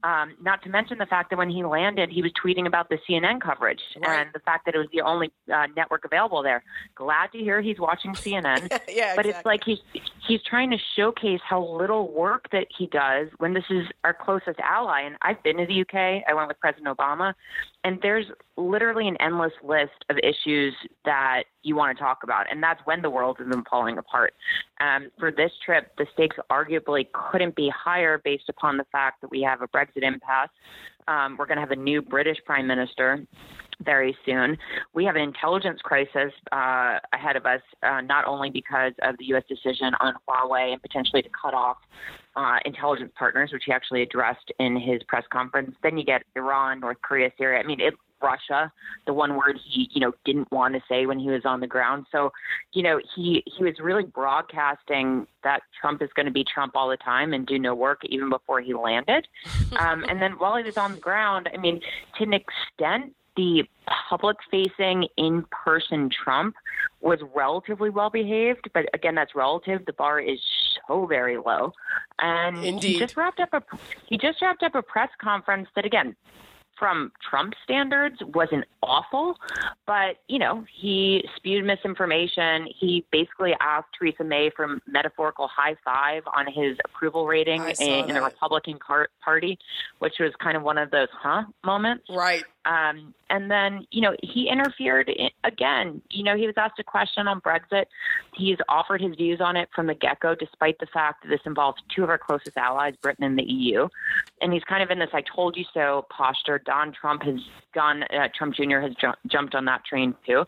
Um, not to mention the fact that when he landed, he was tweeting about the CNN coverage right. and the fact that it was the only uh, network available there. Glad to hear he's watching CNN, yeah, but exactly. it's like he's he's trying to showcase how little work that he does when this is our closest ally. And I've been to the UK. I went with President Obama, and there's literally an endless list of issues that you want to talk about. And that's when the world has been falling apart. Um, for this trip, the stakes arguably couldn't be higher based upon the fact that we have a Brexit impasse. Um, we're going to have a new British prime minister very soon. We have an intelligence crisis uh, ahead of us, uh, not only because of the U.S. decision on Huawei and potentially to cut off uh, intelligence partners, which he actually addressed in his press conference. Then you get Iran, North Korea, Syria. I mean, it, Russia, the one word he, you know, didn't want to say when he was on the ground. So, you know, he he was really broadcasting that Trump is going to be Trump all the time and do no work even before he landed. Um, and then while he was on the ground, I mean, to an extent, the public facing in person Trump was relatively well behaved, but again, that's relative. The bar is so very low. And Indeed. he just wrapped up a he just wrapped up a press conference that again from Trump standards wasn't awful, but you know he spewed misinformation. He basically asked Theresa May for metaphorical high five on his approval rating in, in, the Republican car- Party, which was kind of one of those huh moments. Right. Um, and then, you know, he interfered in, again. You know, he was asked a question on Brexit. He's offered his views on it from the get go, despite the fact that this involves two of our closest allies, Britain and the EU. And he's kind of in this I told you so posture. Don Trump has gone, uh, Trump Jr. has ju- jumped on that train too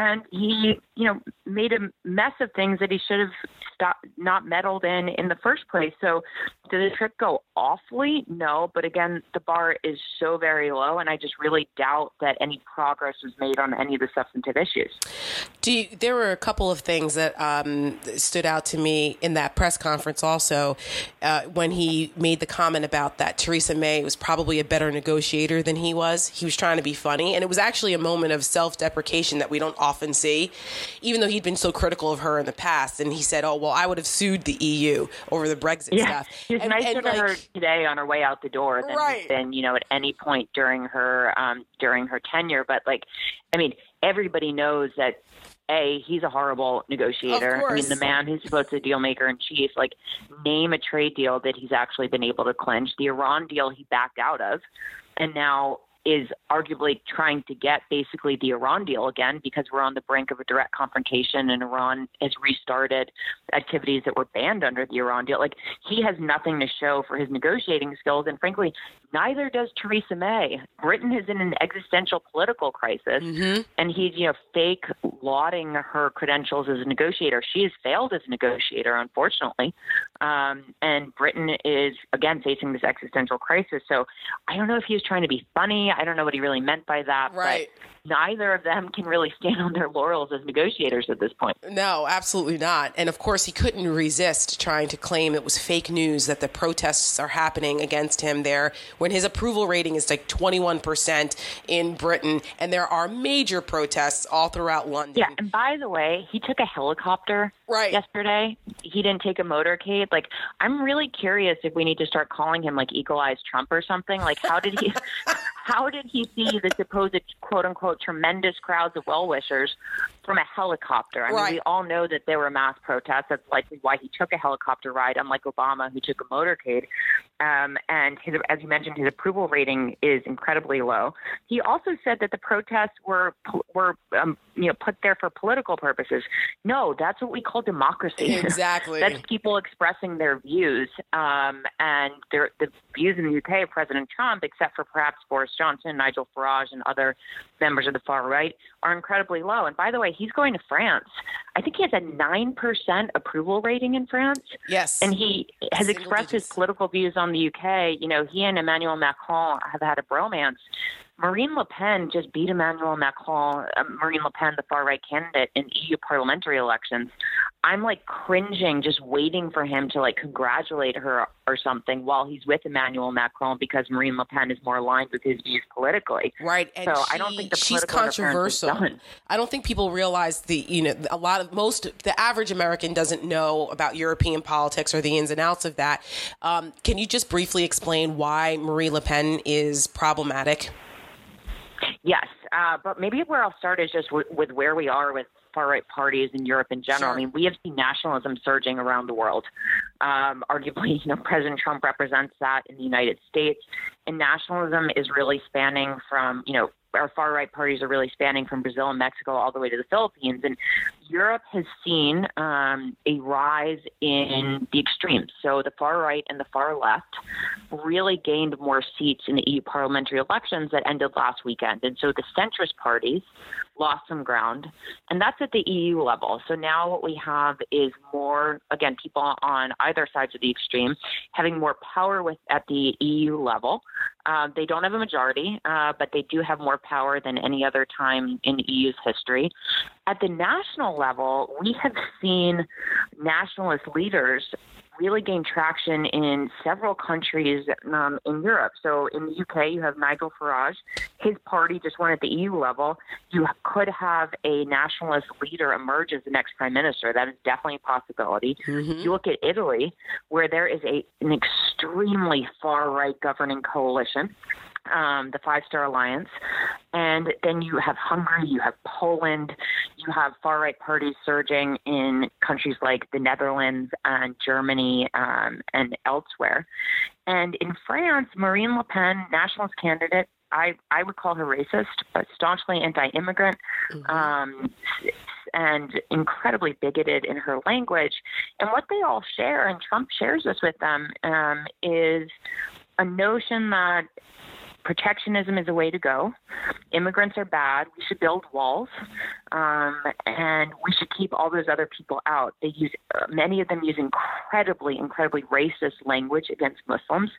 and he, you know, made a mess of things that he should have stopped, not meddled in in the first place. So, did the trip go awfully? No, but again, the bar is so very low, and I just really doubt that any progress was made on any of the substantive issues. You, there were a couple of things that um, stood out to me in that press conference. Also, uh, when he made the comment about that Theresa May was probably a better negotiator than he was. He was trying to be funny, and it was actually a moment of self-deprecation that we don't often see, even though he'd been so critical of her in the past. And he said, "Oh well, I would have sued the EU over the Brexit yeah. stuff." He was and, nicer and to like, her today on her way out the door than right. he's been, you know, at any point during her um, during her tenure. But like, I mean, everybody knows that a, he's a horrible negotiator. I mean, the man who's supposed to deal maker in chief, like, name a trade deal that he's actually been able to clinch. The Iran deal he backed out of, and now is arguably trying to get basically the Iran deal again because we're on the brink of a direct confrontation and Iran has restarted activities that were banned under the Iran deal. Like he has nothing to show for his negotiating skills and frankly neither does Theresa May. Britain is in an existential political crisis mm-hmm. and he's you know fake lauding her credentials as a negotiator. She has failed as a negotiator unfortunately. Um, and Britain is again facing this existential crisis. So I don't know if he was trying to be funny. I don't know what he really meant by that. Right. Neither of them can really stand on their laurels as negotiators at this point. No, absolutely not. And of course, he couldn't resist trying to claim it was fake news that the protests are happening against him there when his approval rating is like 21% in Britain and there are major protests all throughout London. Yeah, and by the way, he took a helicopter right. yesterday. He didn't take a motorcade. Like, I'm really curious if we need to start calling him like equalized Trump or something. Like, how did he? how did he see the supposed quote unquote tremendous crowds of well wishers from a helicopter? I Right. mean, we all know that there were mass protests. That's likely why he took a helicopter ride, unlike Obama, who took a motorcade. Um, and his, as you mentioned, his approval rating is incredibly low. He also said that the protests were were um, you know put there for political purposes. No, that's what we call democracy. Exactly. That's people expressing their views, um, and their, the views in the UK of President Trump, except for perhaps Boris Johnson, Nigel Farage, and other members of the far right, are incredibly low. And by the way, he's going to France. I think he has a nine percent approval rating in France, yes. and he has Single expressed his political views on the UK. You know, he and Emmanuel Macron have had a bromance. Marine Le Pen just beat Emmanuel Macron, uh, Marine Le Pen, the far right candidate, in EU parliamentary elections. I'm like cringing, just waiting for him to like congratulate her or something while he's with Emmanuel Macron because Marine Le Pen is more aligned with his views politically. Right, and So she, I don't think the she's controversial. I don't think people realize the you know a lot of most the average American doesn't know about European politics or the ins and outs of that. Um, can you just briefly explain why Marie Le Pen is problematic? Yes, uh, but maybe where I'll start is just w- with where we are with far right parties in Europe in general. Sure. I mean, we have seen nationalism surging around the world. Um, arguably, you know, President Trump represents that in the United States, and nationalism is really spanning from, you know, our far right parties are really spanning from Brazil and Mexico all the way to the Philippines. And Europe has seen um, a rise in the extremes. So the far right and the far left really gained more seats in the EU parliamentary elections that ended last weekend. And so the centrist parties lost some ground, and that's at the EU level. So now what we have is more, again, people on either sides of the extreme having more power with at the EU level. Uh, they don't have a majority, uh, but they do have more power than any other time in EU's history. At the national level, we have seen nationalist leaders really gain traction in several countries um, in Europe. So in the UK, you have Nigel Farage. His party just won at the EU level. You could have a nationalist leader emerge as the next prime minister. That is definitely a possibility. You look at Italy, where there is a an extremely far right governing coalition um, the Five Star Alliance. And then you have Hungary, you have Poland, you have far right parties surging in countries like the Netherlands and Germany um, and elsewhere. And in France, Marine Le Pen, nationalist candidate, I, I would call her racist, but staunchly anti immigrant. Um, and incredibly bigoted in her language. And what they all share, and Trump shares this with them, um, is a notion that protectionism is a way to go. Immigrants are bad. We should build walls, um, and we should keep all those other people out. They use uh, many of them use incredibly, incredibly racist language against Muslims.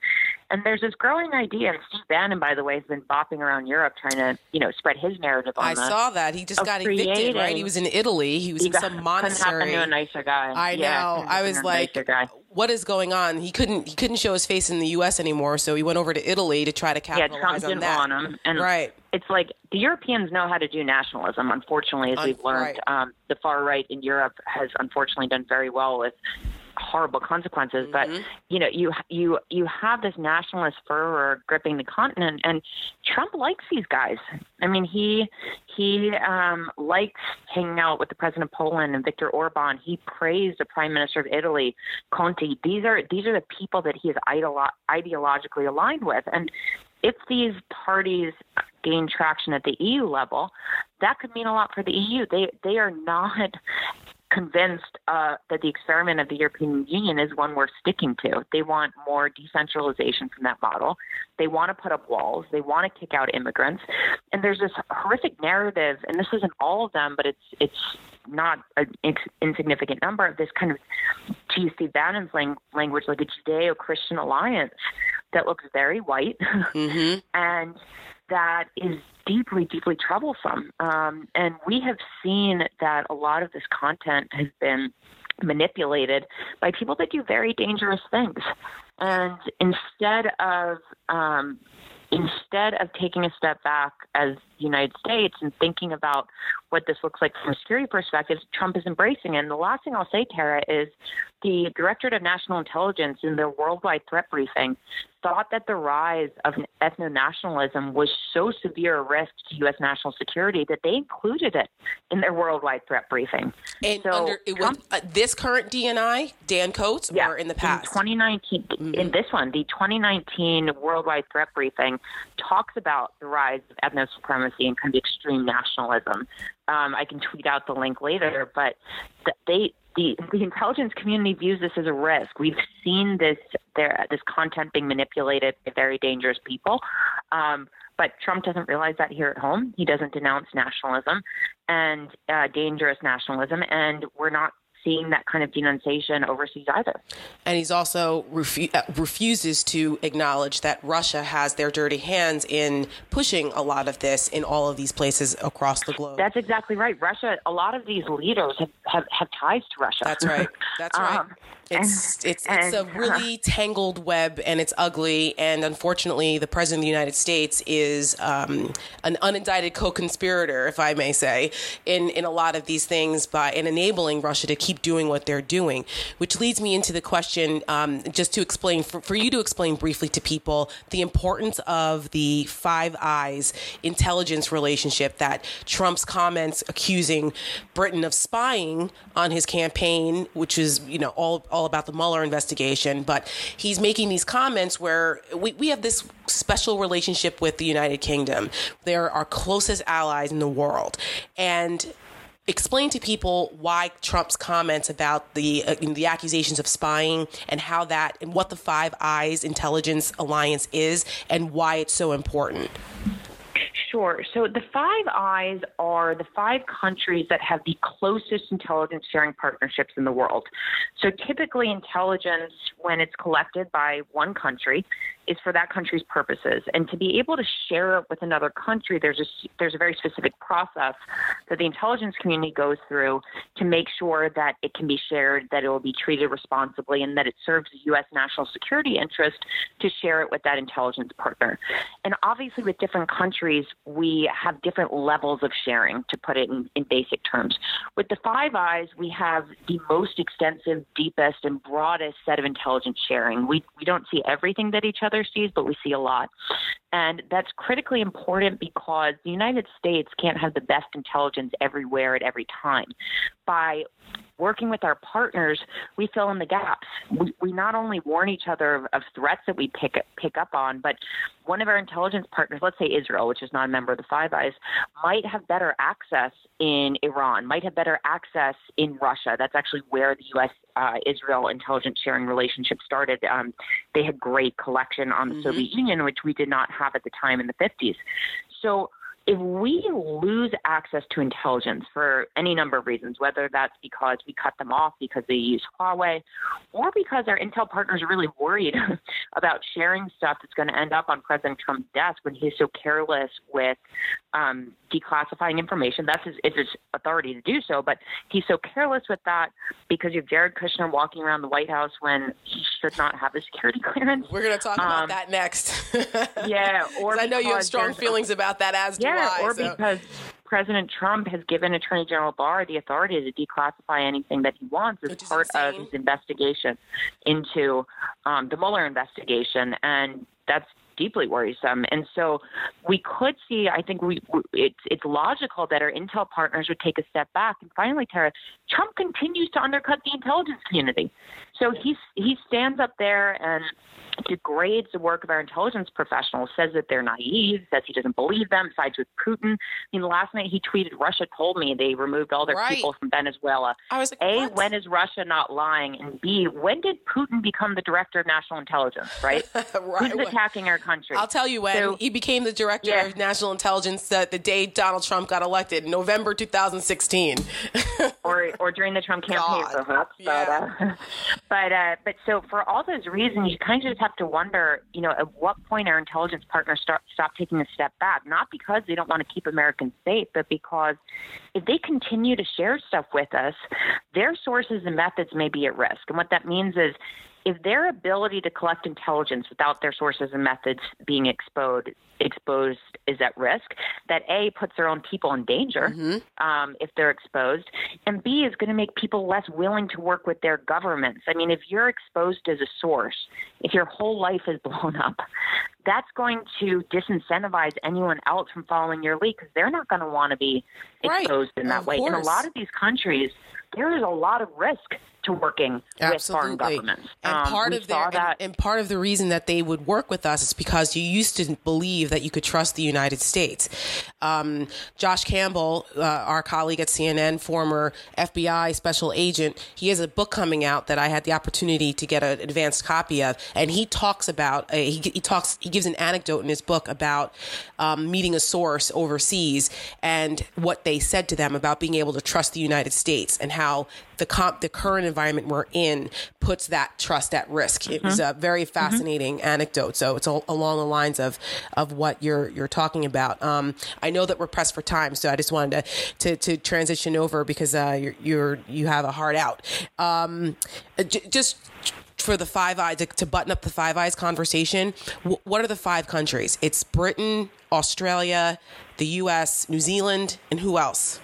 And there's this growing idea, and Steve Bannon, by the way, has been bopping around Europe trying to, you know, spread his narrative on I that. saw that he just got evicted. Right, he was in Italy. He was He in got- some monastery. to a nicer guy. I Yeah, know. I was like, what is going on? He couldn't he couldn't show his face in the U.S. anymore, so he went over to Italy to try to capitalize yeah, Trump didn't that. want him, and Right. it's like the Europeans know how to do nationalism. Unfortunately, as we've learned, right. um, the far right in Europe has unfortunately done very well with horrible consequences. But Mm-hmm. you know, you you you have this nationalist fervor gripping the continent, and Trump likes these guys. I mean, he he um, likes hanging out with the president of Poland and Viktor Orban. He praised the prime minister of Italy, Conte. These are these are the people that he is ideolo- ideologically aligned with, and if these parties gain traction at the EU level, that could mean a lot for the EU. They they are not convinced uh, that the experiment of the European Union is one worth sticking to. They want more decentralization from that model. They want to put up walls. They want to kick out immigrants. And there's this horrific narrative, and this isn't all of them, but it's it's not an insignificant number of this kind of, to use Steve Bannon's lang- language, like a Judeo-Christian alliance that looks very white Mm-hmm. and that is deeply, deeply troublesome. Um, and we have seen that a lot of this content has been manipulated by people that do very dangerous things. And instead of um, instead of taking a step back as the United States and thinking about what this looks like from a security perspective, Trump is embracing it. And the last thing I'll say, Tara, is the Directorate of National Intelligence in their worldwide threat briefing thought that the rise of ethno nationalism was so severe a risk to U.S. national security that they included it in their worldwide threat briefing. And so under it was uh, this current DNI, Dan Coats, yeah, or in the past? In 2019, mm-hmm. in this one, the 2019 worldwide threat briefing talks about the rise of ethno supremacy and kind of extreme nationalism. Um, I can tweet out the link later, but they the the intelligence community views this as a risk. We've seen this there this content being manipulated by very dangerous people. Um, but Trump doesn't realize that here at home. He doesn't denounce nationalism and uh, dangerous nationalism, and we're not seeing that kind of denunciation overseas either. And he's also refu- uh, refuses to acknowledge that Russia has their dirty hands in pushing a lot of this in all of these places across the globe. That's exactly right. Russia, a lot of these leaders have, have, have ties to Russia. That's right. That's right. um, it's it's it's a really tangled web, and it's ugly. And unfortunately, the president of the United States is um, an unindicted co-conspirator, if I may say, in in a lot of these things by in enabling Russia to keep doing what they're doing. Which leads me into the question, um, just to explain for, for you to explain briefly to people the importance of the Five Eyes intelligence relationship that Trump's comments accusing Britain of spying on his campaign, which is you know all all all about the Mueller investigation, but he's making these comments where we, we have this special relationship with the United Kingdom. They're our closest allies in the world. And explain to people why Trump's comments about the uh, the accusations of spying and how that and what the Five Eyes intelligence alliance is and why it's so important. Sure. So the Five Eyes are the five countries that have the closest intelligence sharing partnerships in the world. So typically, intelligence, when it's collected by one country, is for that country's purposes. And to be able to share it with another country, there's a, there's a very specific process that the intelligence community goes through to make sure that it can be shared, that it will be treated responsibly, and that it serves the U.S. national security interest to share it with that intelligence partner. And obviously, with different countries, we have different levels of sharing, to put it in, in basic terms. With the Five Eyes, we have the most extensive, deepest, and broadest set of intelligence sharing. We, we don't see everything that each other other but we see a lot. And that's critically important because the United States can't have the best intelligence everywhere at every time. By working with our partners, we fill in the gaps. We, we not only warn each other of, of threats that we pick pick up on, but one of our intelligence partners, let's say Israel, which is not a member of the Five Eyes, might have better access in Iran, might have better access in Russia. That's actually where the U.S. Uh, Israel intelligence sharing relationship started. Um, they had great collection on the mm-hmm. Soviet Union, which we did not have at the time in the 50s. So if we lose access to intelligence for any number of reasons, whether that's because we cut them off because they use Huawei, or because our intel partners are really worried about sharing stuff that's going to end up on President Trump's desk when he's so careless with um, declassifying information. That's his, it's his authority to do so, but he's so careless with that because you have Jared Kushner walking around the White House when he should not have a security clearance. We're going to talk about um, that next. yeah, or I know you have strong feelings about that as yeah, yeah, or so. because President Trump has given Attorney General Barr the authority to declassify anything that he wants as part of his investigation into um, the Mueller investigation, and that's deeply worrisome. And so we could see, I think we, it's, it's logical that our intel partners would take a step back. And finally, Tara, Trump continues to undercut the intelligence community. So he's, he stands up there and degrades the work of our intelligence professionals, says that they're naive, says he doesn't believe them, sides with Putin. I mean, last night he tweeted, Russia told me they removed all their right. people from Venezuela. I was like, A, what? when is Russia not lying? And B, when did Putin become the director of national intelligence, right? right. Who's attacking our country? I'll tell you when. So, he became the director yeah. of national intelligence the, the day Donald Trump got elected, November 2016. or, or during the Trump campaign, God. perhaps. Yeah. But, uh, but, uh, but so for all those reasons, you kind of just have to wonder, you know, at what point our intelligence partners start stop taking a step back, not because they don't want to keep Americans safe, but because if they continue to share stuff with us, their sources and methods may be at risk. And what that means is if their ability to collect intelligence without their sources and methods being exposed exposed is at risk, that A puts their own people in danger mm-hmm. um, if they're exposed, and B is going to make people less willing to work with their governments. I mean, if you're exposed as a source, if your whole life is blown up, that's going to disincentivize anyone else from following your lead because they're not going to want to be exposed right. in that of way. Course. In a lot of these countries, there is a lot of risk to working Absolutely. with foreign governments. And um, part of their and, and, part of the reason that they would work with us is because you used to believe that you could trust the United States. Um, Josh Campbell, uh, our colleague at CNN, former FBI special agent, he has a book coming out that I had the opportunity to get an advanced copy of, and he talks about uh, he, he, talks he gives an anecdote in his book about um, meeting a source overseas and what they said to them about being able to trust the United States and how the comp, the current environment we're in puts that trust at risk. It was a very fascinating mm-hmm. anecdote. So it's all along the lines of of what you're you're talking about. Um, I know that we're pressed for time, so I just wanted to to, to transition over because uh, you're, you're you have a hard out. Um, j- just for the Five Eyes to, to, button up the Five Eyes conversation. W- what are the five countries? It's Britain, Australia, the U.S., New Zealand, and who else?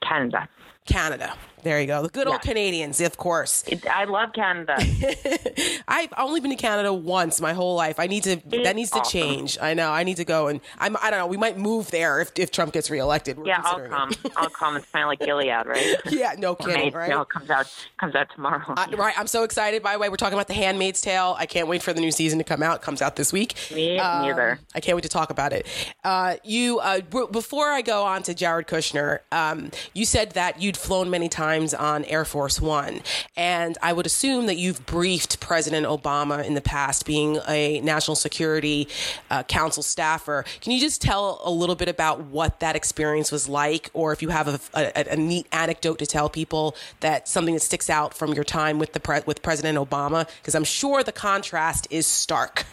Canada. Canada. There you go. The good yeah. old Canadians, of course. It, I love Canada. I've only been to Canada once my whole life. I need to. It's that needs awesome. to change. I know. I need to go and I'm. I don't know. We might move there if, if Trump gets reelected. We're yeah, I'll come. I'll come. It's kind of like Gilead, right? yeah. No kidding. Right. Tale comes out comes out tomorrow. Right. I'm so excited. By the way, we're talking about the Handmaid's Tale. I can't wait for the new season to come out. It comes out this week. Me um, neither. I can't wait to talk about it. Uh, you uh, before I go on to Jared Kushner, um, you said that you'd flown many times on Air Force One. And I would assume that you've briefed President Obama in the past, being a National Security uh, Council staffer. Can you just tell a little bit about what that experience was like, or if you have a, a, a neat anecdote to tell people that something that sticks out from your time with the pre- with President Obama? Because I'm sure the contrast is stark.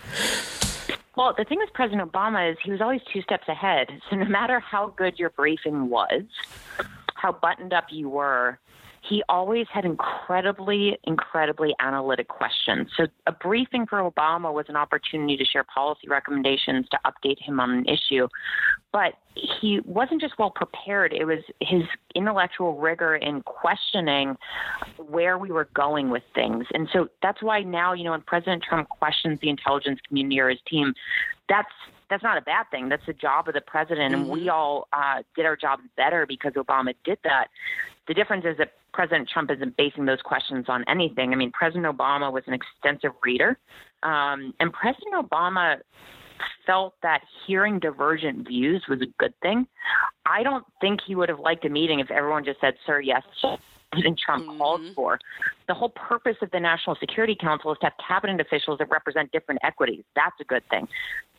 Well, the thing with President Obama is he was always two steps ahead. So no matter how good your briefing was, how buttoned up you were, he always had incredibly, incredibly analytic questions. So, a briefing for Obama was an opportunity to share policy recommendations to update him on an issue. But he wasn't just well prepared, it was his intellectual rigor in questioning where we were going with things. And so that's why now, you know, when President Trump questions the intelligence community or his team, that's that's not a bad thing. That's the job of the president, and mm-hmm. we all uh, did our jobs better because Obama did that. The difference is that President Trump isn't basing those questions on anything. I mean, President Obama was an extensive reader, um, and President Obama felt that hearing divergent views was a good thing. I don't think he would have liked a meeting if everyone just said, "Sir, yes." President Trump mm-hmm. called for. The whole purpose of the National Security Council is to have cabinet officials that represent different equities. That's a good thing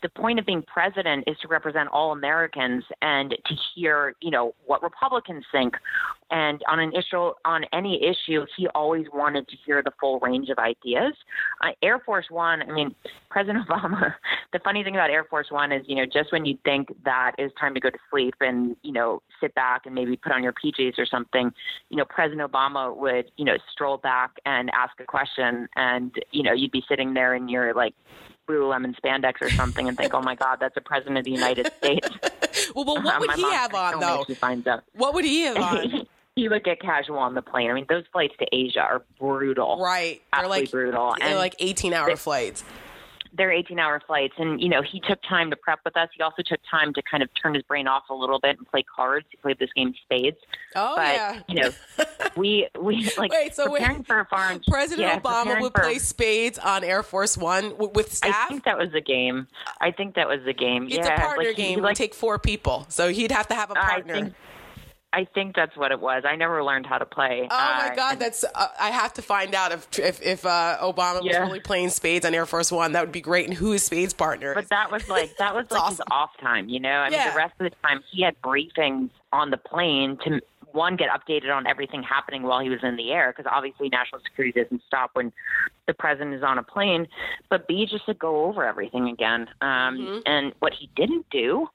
the point of being president is to represent all Americans and to hear, you know, what Republicans think. And on an issue, on any issue, he always wanted to hear the full range of ideas. Uh, Air Force One, I mean, President Obama. The funny thing about Air Force One is, you know, just when you think that it's time to go to sleep and you know sit back and maybe put on your PJs or something, you know, President Obama would, you know, stroll back and ask a question, and you know, you'd be sitting there in your like Lululemon spandex or something and think, oh my God, that's the president of the United States. well, but what would he have on though? She finds out. What would he have on? he would get casual on the plane. I mean, those flights to Asia are brutal. Right, they're like brutal. They're and like eighteen-hour flights they're 18 hour flights. And you know he took time to prep with us. He also took time to kind of turn his brain off a little bit and play cards. He played this game spades. Oh but, yeah. you know we we like wait so preparing wait, for a foreign president yeah, obama would for, play spades on air force one with staff? i think that was a game. I think that was a game. It's yeah, a partner like, game. Like, would take four people. So he'd have to have a partner I think, that's what it was. I never learned how to play. Oh my uh, god, that's uh, I have to find out if if, if uh, Obama yeah. was really playing spades on Air Force One. That would be great. And who is Spades' partner? But that was like that was like awesome. his off time. You know, I yeah. mean, the rest of the time he had briefings on the plane to one get updated on everything happening while he was in the air because obviously national security doesn't stop when the president is on a plane but b just to go over everything again um, mm-hmm. and what he didn't do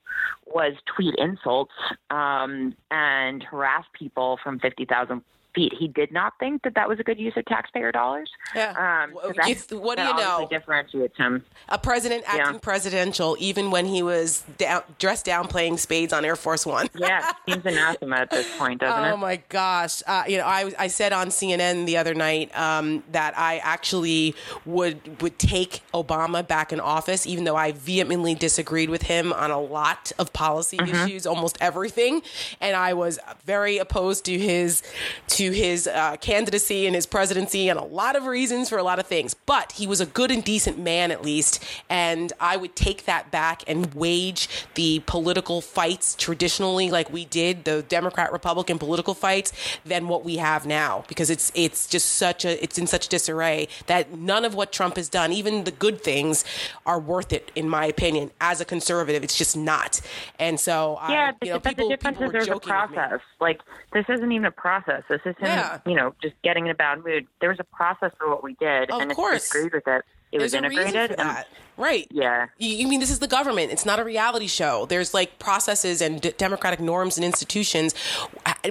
was tweet insults um, and harass people from 50,000 feet. He did not think that that was a good use of taxpayer dollars. Yeah. Um, what do you know? Differentiates him. A president acting yeah. presidential, even when he was down, dressed down playing spades on Air Force One. yeah, seems anathema at this point, doesn't oh, it? Oh my gosh! Uh, you know, I I said on CNN the other night um, that I actually would would take Obama back in office, even though I vehemently disagreed with him on a lot of policy mm-hmm. issues, almost everything, and I was very opposed to his to his uh, candidacy and his presidency and a lot of reasons for a lot of things. But he was a good and decent man at least, and I would take that back and wage the political fights traditionally, like we did the Democrat Republican political fights, than what we have now because it's it's just such a it's in such disarray that none of what Trump has done, even the good things, are worth it in my opinion. As a conservative, it's just not. And so yeah, I, you know, but people, the difference is there's a process. Like this isn't even a process. This is him, yeah. you know, just getting in a bad mood. There was a process for what we did, of and course. if you agreed with it, it There's was integrated. And, right. Yeah. You, you, mean this is the government? It's not a reality show. There's like processes and d- democratic norms and institutions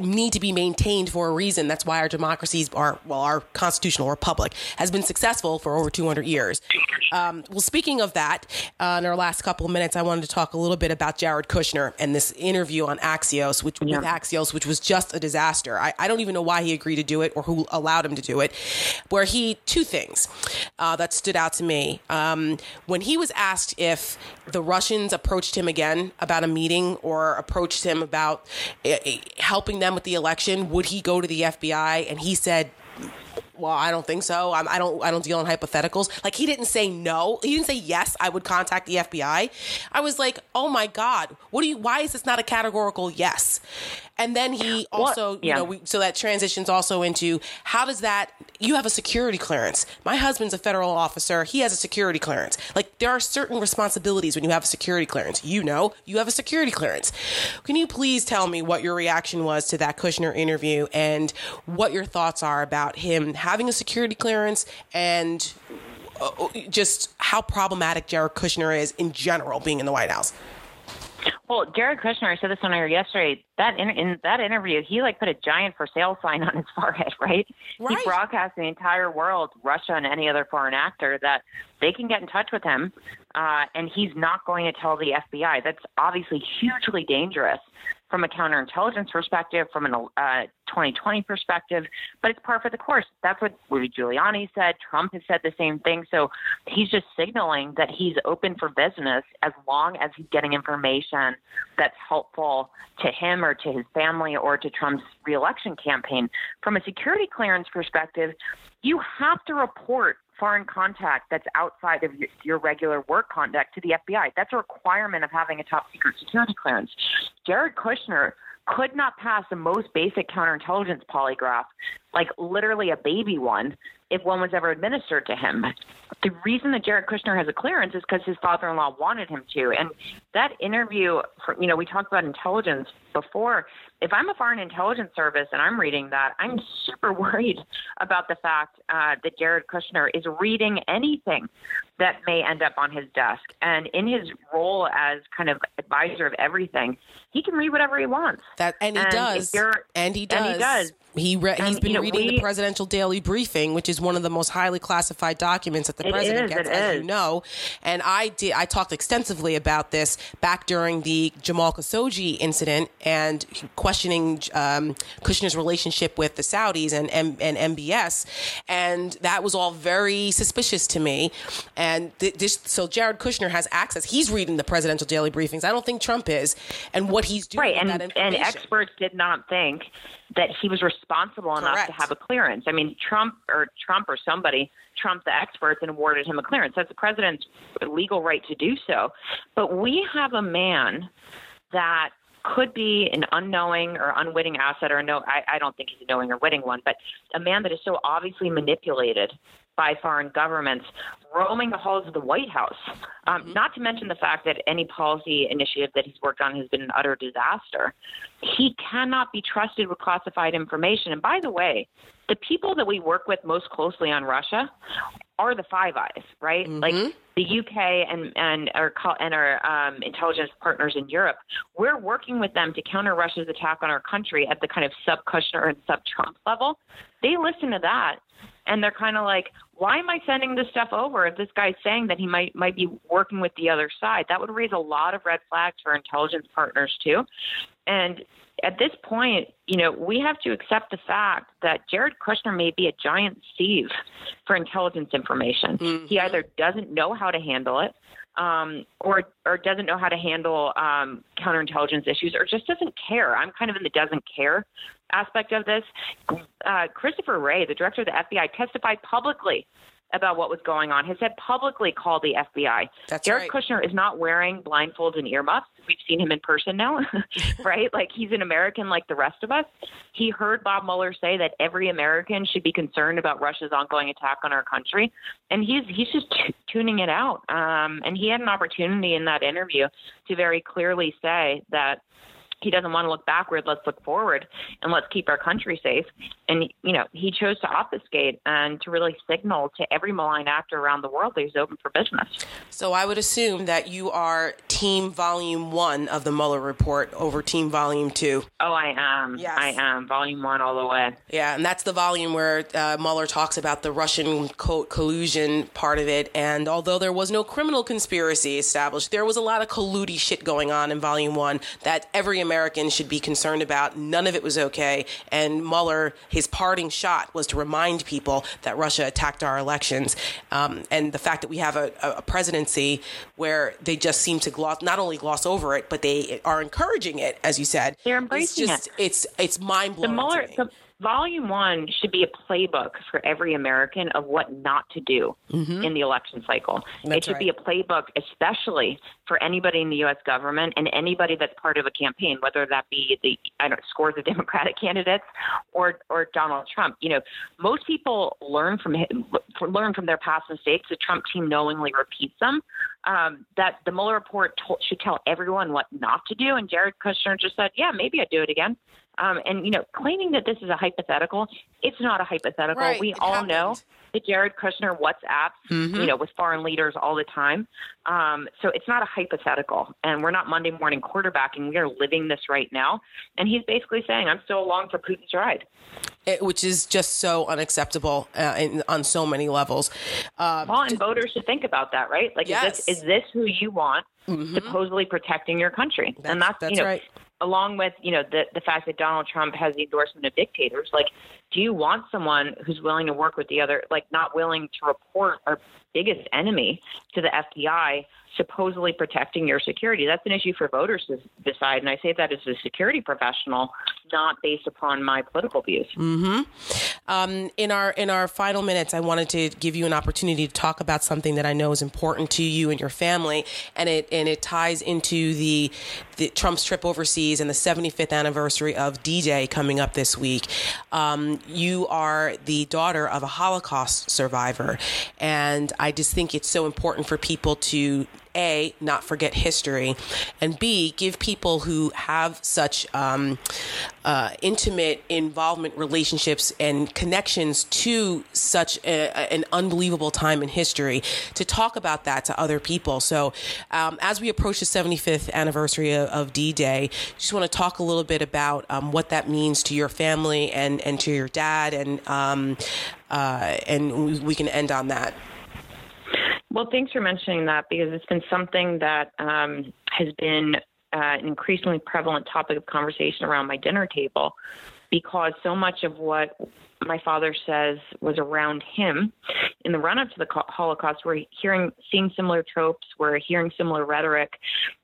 need to be maintained for a reason. That's why our democracies are well, our constitutional republic has been successful for over 200 years. Um, well, speaking of that, uh, in our last couple of minutes, I wanted to talk a little bit about Jared Kushner and this interview on Axios, which yeah. with Axios, which was just a disaster. I, I, don't even know why he agreed to do it or who allowed him to do it. Where he two things uh, that stood out to me um, when he was asked if the Russians approached him again about a meeting or approached him about uh, helping them with the election, would he go to the FBI? And he said well, I don't think so. I'm, I don't. I don't deal in hypotheticals. Like he didn't say no. He didn't say yes. I would contact the FBI. I was like, oh my god, what do you? Why is this not a categorical yes? And then he also, you know, we, so that transitions also into how does that? You have a security clearance. My husband's a federal officer. He has a security clearance. Like there are certain responsibilities when you have a security clearance. You know, you have a security clearance. Can you please tell me what your reaction was to that Kushner interview and what your thoughts are about him? having a security clearance and uh, just how problematic Jared Kushner is in general being in the White House. Well, Jared Kushner, I said this on air yesterday. That in, in, that interview, he like put a giant for sale sign on his forehead, right? right? He broadcast the entire world, Russia and any other foreign actor, that they can get in touch with him, uh, and he's not going to tell the FBI. That's obviously hugely dangerous from a counterintelligence perspective, from a uh, 2020 perspective, but it's par for the course. That's what Rudy Giuliani said. Trump has said the same thing. So he's just signaling that he's open for business as long as he's getting information that's helpful to him or to his family or to Trump's reelection campaign. From a security clearance perspective, you have to report foreign contact that's outside of your, regular work conduct to the FBI. That's a requirement of having a top secret security clearance. Jared Kushner could not pass the most basic counterintelligence polygraph, like literally a baby one, if one was ever administered to him. The reason that Jared Kushner has a clearance is because his father-in-law wanted him to. And that interview, for, you know, we talked about intelligence before. If I'm a foreign intelligence service and I'm reading that, I'm super worried about the fact uh, that Jared Kushner is reading anything that may end up on his desk. And in his role as kind of advisor of everything, he can read whatever he wants. That and he and does. And he does. And he does. He re- and, he's been you know, reading we, the presidential daily briefing, which is one of the most highly classified documents that the president is, gets, as is. you know. And I did. I talked extensively about this back during the Jamal Khashoggi incident and questioning um, Kushner's relationship with the Saudis and, and and MBS, and that was all very suspicious to me. And th- this, so Jared Kushner has access. He's reading the presidential daily briefings. I don't think Trump is, and what he's doing right. and, and experts did not think that he was responsible enough Correct. to have a clearance. I mean, Trump or Trump or somebody trumped the experts and awarded him a clearance. That's the president's legal right to do so. But we have a man that could be an unknowing or unwitting asset or no I, I don't think he's a knowing or witting one, but a man that is so obviously manipulated by foreign governments roaming the halls of the White House. Um, mm-hmm. not to mention the fact that any policy initiative that he's worked on has been an utter disaster. He cannot be trusted with classified information. And by the way, the people that we work with most closely on Russia are the Five Eyes, right? Mm-hmm. Like the UK and and our and our um, intelligence partners in Europe, we're working with them to counter Russia's attack on our country at the kind of sub Kushner and sub Trump level. They listen to that, and they're kind of like, "Why am I sending this stuff over if this guy's saying that he might might be working with the other side?" That would raise a lot of red flags for intelligence partners too, and at this point, you know, we have to accept the fact that Jared Kushner may be a giant sieve for intelligence information. Mm-hmm. He either doesn't know how to handle it, um, or or doesn't know how to handle um, counterintelligence issues, or just doesn't care. I'm kind of in the doesn't care aspect of this. Uh, Christopher Wray, the director of the FBI, testified publicly about what was going on, has said publicly called the FBI. That's Jared right. Kushner is not wearing blindfolds and earmuffs. We've seen him in person now, right? Like he's an American like the rest of us. He heard Bob Mueller say that every American should be concerned about Russia's ongoing attack on our country, and he's he's just t- tuning it out. Um, and he had an opportunity in that interview to very clearly say that he doesn't want to look backward. Let's look forward and let's keep our country safe. And, you know, he chose to obfuscate and to really signal to every malign actor around the world that he's open for business. So I would assume that you are team volume one of the Mueller report over team volume two. Oh, I am. Yes. I am. Volume one all the way. Yeah, and that's the volume where uh, Mueller talks about the Russian co- collusion part of it. And although there was no criminal conspiracy established, there was a lot of colluding shit going on in volume one that every American should be concerned about. None of it was okay. And Mueller, his parting shot was to remind people that Russia attacked our elections. Um, and the fact that we have a, a, presidency where they just seem to gloss, not only gloss over it, but they are encouraging it, as you said. They're embracing it's just, it. It's, it's mind blowing. The Mueller, the, Volume one should be a playbook for every American of what not to do mm-hmm. in the election cycle. That's it should right. be a playbook, especially for anybody in the U.S. government and anybody that's part of a campaign, whether that be the I don't scores of Democratic candidates or or Donald Trump. You know, most people learn from learn from their past mistakes. The Trump team knowingly repeats them. Um, that the Mueller report told, should tell everyone what not to do, and Jared Kushner just said, "Yeah, maybe I'd do it again." Um, and you know, claiming that this is a hypothetical, it's not a hypothetical. Right. We It all happened. know that Jared Kushner WhatsApps, Mhm. you know, with foreign leaders all the time. Um, so it's not a hypothetical, and we're not Monday morning quarterbacking. We are living this right now, and he's basically saying, "I'm still along for Putin's ride." It- which is just so unacceptable uh, in, on so many levels. Uh, Well, and voters should think about that, right? Like, Yes. is this is this who you want supposedly protecting your country? and that's, that's you know, right. Along with you know the the fact that Donald Trump has the endorsement of dictators. Like, do you want someone who's willing to work with the other, like not willing to report our biggest enemy to the FBI, supposedly protecting your security? That's an issue for voters to decide. And I say that as a security professional, not based upon my political views. Um, in our in our final minutes, I wanted to give you an opportunity to talk about something that I know is important to you and your family, and it and it ties into the, the Trump's trip overseas and the 75th anniversary of D-Day coming up this week. Um, you are the daughter of a Holocaust survivor, and I just think it's so important for people to a not forget history and b give people who have such um, uh, intimate involvement relationships and connections to such a, an unbelievable time in history to talk about that to other people. So um, as we approach the 75th anniversary of, of d-day just want to talk a little bit about um, what that means to your family and, and to your dad and um, uh, and we, we can end on that Well, thanks for mentioning that because it's been something that um, has been uh, an increasingly prevalent topic of conversation around my dinner table because so much of what my father says was around him in the run up to the Holocaust. We're hearing, seeing similar tropes, we're hearing similar rhetoric,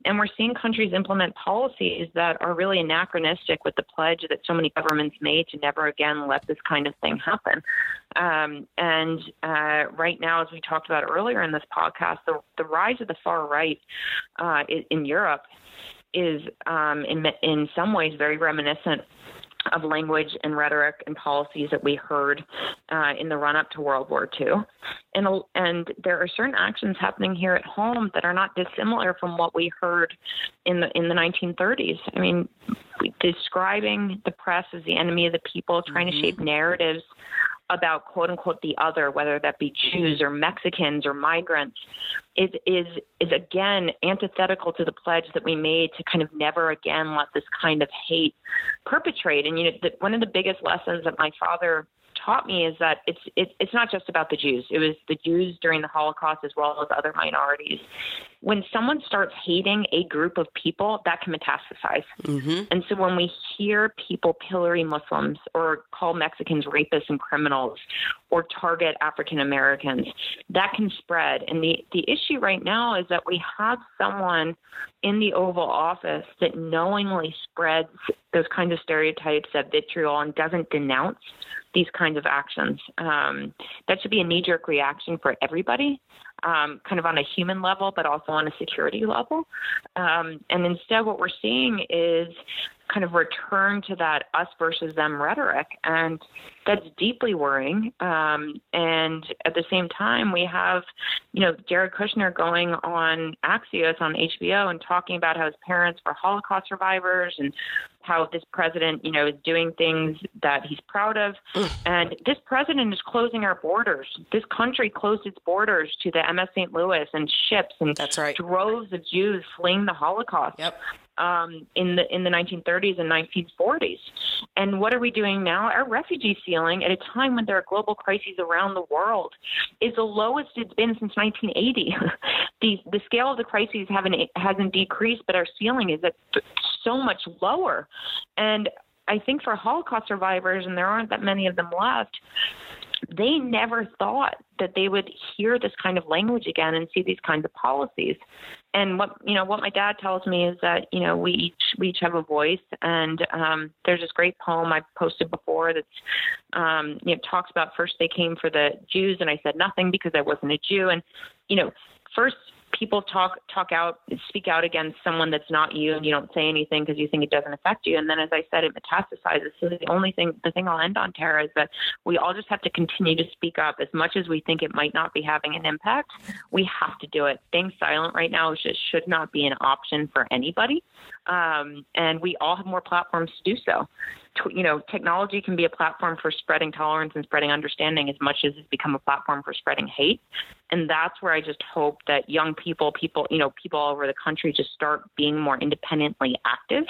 and we're seeing countries implement policies that are really anachronistic with the pledge that so many governments made to never again let this kind of thing happen. Um, and uh, right now, as we talked about earlier in this podcast, the, the rise of the far right uh, in, Europe is um, in, in some ways very reminiscent of language and rhetoric and policies that we heard uh, in the run up to World War II. And, and there are certain actions happening here at home that are not dissimilar from what we heard in the in the 1930s. I mean, describing the press as the enemy of the people, trying mm-hmm. to shape narratives about quote unquote the other, whether that be Jews or Mexicans or migrants, is is is again antithetical to the pledge that we made to kind of never again let this kind of hate perpetrate. And you know, the, one of the biggest lessons that my father taught me is that it's it, it's not just about the Jews. It was the Jews during the Holocaust as well as other minorities. When someone starts hating a group of people, that can metastasize. Mm-hmm. And so when we hear people pillory Muslims or call Mexicans rapists and criminals or target African Americans, that can spread. And the the issue right now is that we have someone in the Oval Office that knowingly spreads those kinds of stereotypes, that vitriol, and doesn't denounce these kinds of actions. Um, that should be a knee jerk reaction for everybody, um, kind of on a human level, but also on a security level. Um, and instead, what we're seeing is kind of return to that us versus them rhetoric. And that's deeply worrying. Um, and at the same time, we have, you know, Jared Kushner going on Axios on HBO and talking about how his parents were Holocaust survivors and how this president, you know, is doing things that he's proud of. and this president is closing our borders. This country closed its borders to the MS St. Louis and ships and That's right. droves of Jews fleeing the Holocaust. Yep um, in the in the 1930s and 1940s. And what are we doing now? Our refugee ceiling, at a time when there are global crises around the world, is the lowest it's been since 1980. the the scale of the crises haven't hasn't decreased, but our ceiling is at so much lower. And I think for Holocaust survivors, and there aren't that many of them left, they never thought that they would hear this kind of language again and see these kinds of policies. And what you know, what my dad tells me is that you know we each we each have a voice, and um, there's this great poem I posted before that's um, you know talks about first they came for the Jews, and I said nothing because I wasn't a Jew, and you know first people talk talk out speak out against someone that's not you and you don't say anything because you think it doesn't affect you. And then as i said it metastasizes. So the only thing the thing i'll end on tara is that we all just have to continue to speak up. As much as we think it might not be having an impact we have to do it. Staying silent right now just should not be an option for anybody. Um, and we all have more platforms to do so you know, technology can be a platform for spreading tolerance and spreading understanding as much as it's become a platform for spreading hate. And that's where I just hope that young people, people, you know, people all over the country just start being more independently active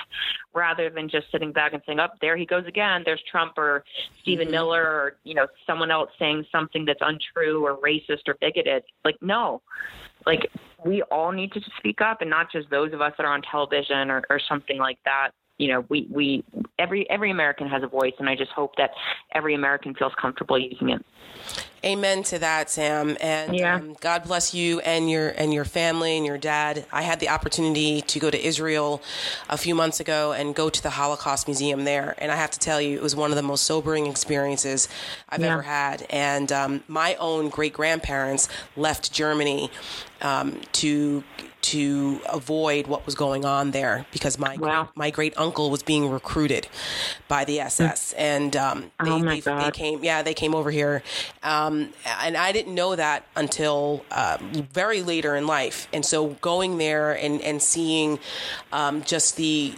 rather than just sitting back and saying, oh, there he goes again. There's Trump or Stephen mm-hmm. Miller or, you know, someone else saying something that's untrue or racist or bigoted. Like, no, like we all need to speak up and not just those of us that are on television or, or something like that you know, we, we every every American has a voice, and I just hope that every American feels comfortable using it. Amen to that, Sam. And yeah. um, God bless you and your and your family and your dad. I had the opportunity to go to Israel a few months ago and go to the Holocaust Museum there, and I have to tell you, it was one of the most sobering experiences I've yeah. ever had. And um, my own great grandparents left Germany um, to to avoid what was going on there because my wow. my great uncle was being recruited by the SS, and um, they, oh they, they, came. Yeah, they came over here, um, and I didn't know that until uh, very later in life. And so going there and and seeing um, just the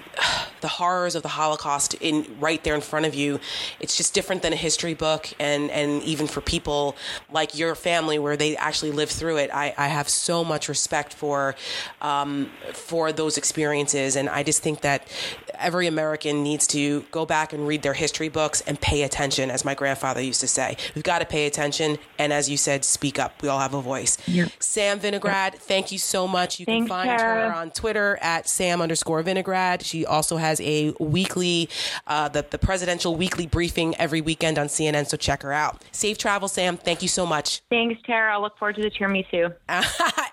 the horrors of the Holocaust in right there in front of you, it's just different than a history book, and and even for people like your family where they actually lived through it. I, I have so much respect for um, for those experiences. And I just think that every American needs to go back and read their history books and pay attention, as my grandfather used to say. We've got to pay attention. And as you said, speak up. We all have a voice. Yep. Sam Vinograd, yep. thank you so much. You Thanks, can find Tara. her on Twitter at Sam underscore Vinograd. She also has a weekly, uh, the, the presidential weekly briefing every weekend on CNN. So check her out. Safe travel, Sam. Thank you so much. Thanks, Tara. I look forward to the cheer me too.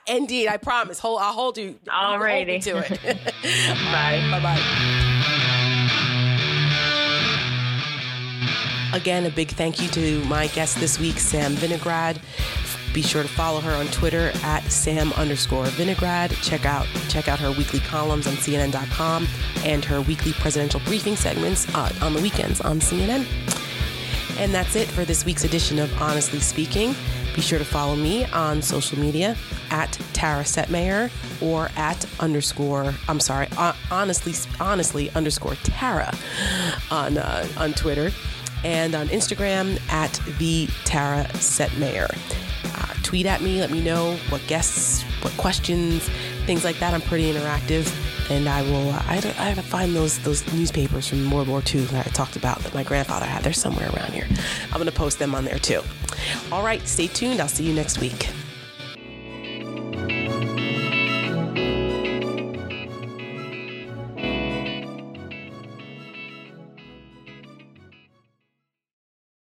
Indeed, I promise. Hold, I'll hold you. Alrighty. to it. bye. Bye bye. Again, a big thank you to my guest this week, Sam Vinograd. Be sure to follow her on Twitter at Sam underscore Vinograd. Check out check out her weekly columns on CNN.com and her weekly presidential briefing segments uh, on the weekends on CNN. And that's it for this week's edition of Honestly Speaking. Be sure to follow me on social media at Tara Setmayer or at underscore, I'm sorry, uh, honestly, honestly, underscore Tara on, uh, on Twitter and on Instagram at the Tara Setmayer. Uh, tweet at me, let me know what guests, what questions, things like that. I'm pretty interactive, and I will. Uh, I, had to, I to find those those newspapers from World War II that I talked about that my grandfather had. They're somewhere around here. I'm gonna post them on there too. All right, stay tuned. I'll see you next week.